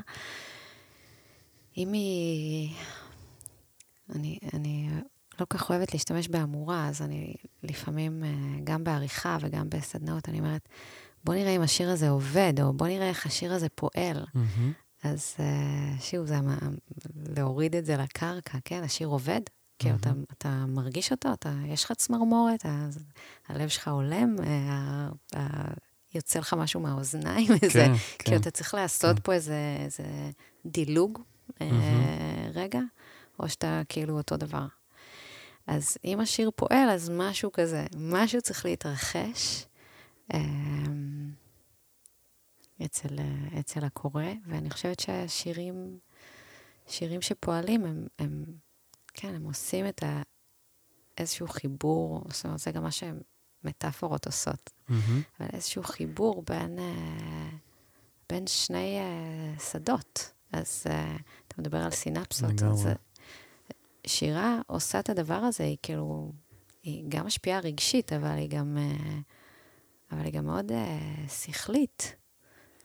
אם היא... אני, אני לא כל כך אוהבת להשתמש באמורה, אז אני לפעמים, אה, גם בעריכה וגם בסדנאות, אני אומרת, בוא נראה אם השיר הזה עובד, או בוא נראה איך השיר הזה פועל. מהמם. אז uh, שוב, זה המ- להוריד את זה לקרקע, כן? השיר עובד, כי אתה, אתה מרגיש אותו, אתה, יש לך צמרמורת, אז הלב שלך הולם, אה, אה, יוצא לך משהו מהאוזניים, איזה, כן, כן. כאילו אתה צריך לעשות כן. פה איזה, איזה דילוג אה, מהמם. רגע, או שאתה כאילו אותו דבר. אז אם השיר פועל, אז משהו כזה, משהו צריך להתרחש. אה, אצל, אצל הקורא, ואני חושבת שהשירים, שירים שפועלים, הם, הם, כן, הם עושים את ה, איזשהו חיבור, זאת אומרת, זה גם מה שמטאפורות עושות, מהמם. אבל איזשהו חיבור בין, אה, בין שני אה, שדות. אז אה, אתה מדבר על סינפסות, אז שירה עושה את הדבר הזה, היא כאילו, היא גם משפיעה רגשית, אבל היא גם, אה, אבל היא גם מאוד אה, שכלית.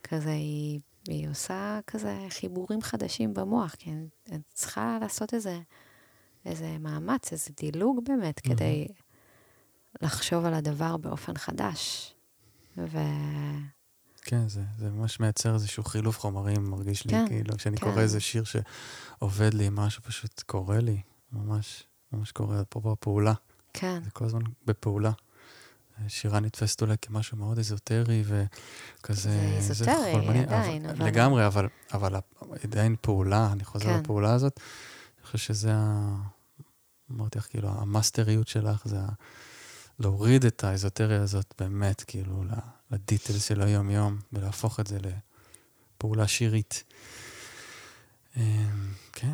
כזה, היא, היא עושה כזה חיבורים חדשים במוח, כי אני, אני צריכה לעשות איזה, איזה מאמץ, איזה דילוג באמת, מהמם. כדי לחשוב על הדבר באופן חדש. ו... כן, זה, זה ממש מייצר איזשהו חילוף חומרים, מרגיש לי, כן, כאילו, כשאני כן. קורא איזה שיר שעובד לי, משהו פשוט קורה לי, ממש, ממש קורה, אפרופו הפעולה, כן, זה כל הזמן בפעולה. שירה נתפסת אולי כמשהו מאוד אזוטרי וכזה... זה אזוטרי, חולמני, עדיין, אבל... אבל- לגמרי, אבל, אבל עדיין פעולה, אני חוזר כן. לפעולה הזאת, אני חושב שזה ה... אמרתי לך, כאילו, המאסטריות שלך זה ה... להוריד את האזוטריה הזאת באמת, כאילו, ל- לדיטלס של היום-יום, ולהפוך את זה לפעולה שירית. אמ, כן.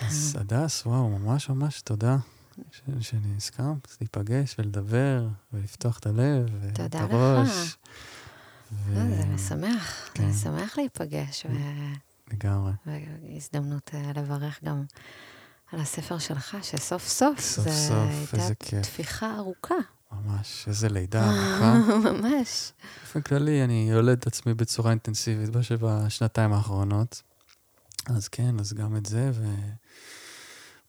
אז הדס, וואו, ממש ממש תודה שאני הסכמת להיפגש ולדבר ולפתוח את הלב ואת תודה לך. הראש. אה, זה משמח, כן. זה שמח להיפגש, לגמרי. והזדמנות אה, לברך גם על הספר שלך, שסוף סוף, סוף סוף, הייתה איזה כיף. תפיחה ארוכה. ממש, איזה לידה ארוכה. ממש. באופן כללי, אני יולד את עצמי בצורה אינטנסיבית בשנתיים האחרונות. אז כן, אז גם את זה, ו...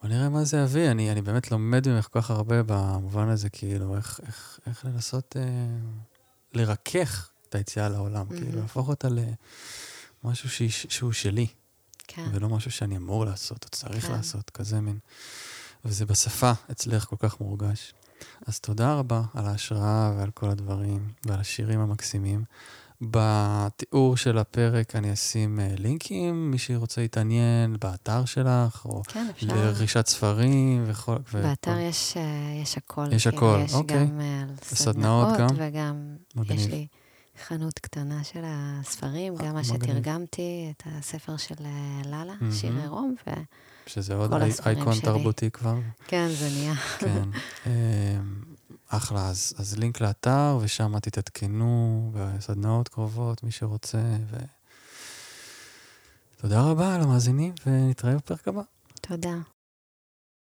בוא נראה מה זה יביא. אני, אני באמת לומד ממך כל כך הרבה במובן הזה, כאילו, איך, איך, איך לנסות אה, לרכך את היציאה לעולם, mm-hmm. כאילו, להפוך אותה למשהו שהיא, שהוא שלי. כן. ולא משהו שאני אמור לעשות, או צריך כן. לעשות, כזה מין. וזה בשפה אצלך כל כך מורגש. אז תודה רבה על ההשראה ועל כל הדברים, ועל השירים המקסימים. בתיאור של הפרק אני אשים uh, לינקים, מי שרוצה להתעניין באתר שלך, או כן, לרכישת ספרים וכל... באתר ו... יש, uh, יש הכל. יש כאילו, הכל, יש אוקיי. גם uh, סדנאות גם? וגם מגניב. יש לי חנות קטנה של הספרים, גם מה שתרגמתי, את הספר של לאלה, mm-hmm. שיר עירום, ו... שזה עוד אייקון תרבותי כבר. כן, זה נהיה. כן. אחלה, אז, אז לינק לאתר, ושם תתעדכנו בסדנאות קרובות, מי שרוצה. ו... תודה רבה למאזינים, ונתראה בפרק הבא. תודה.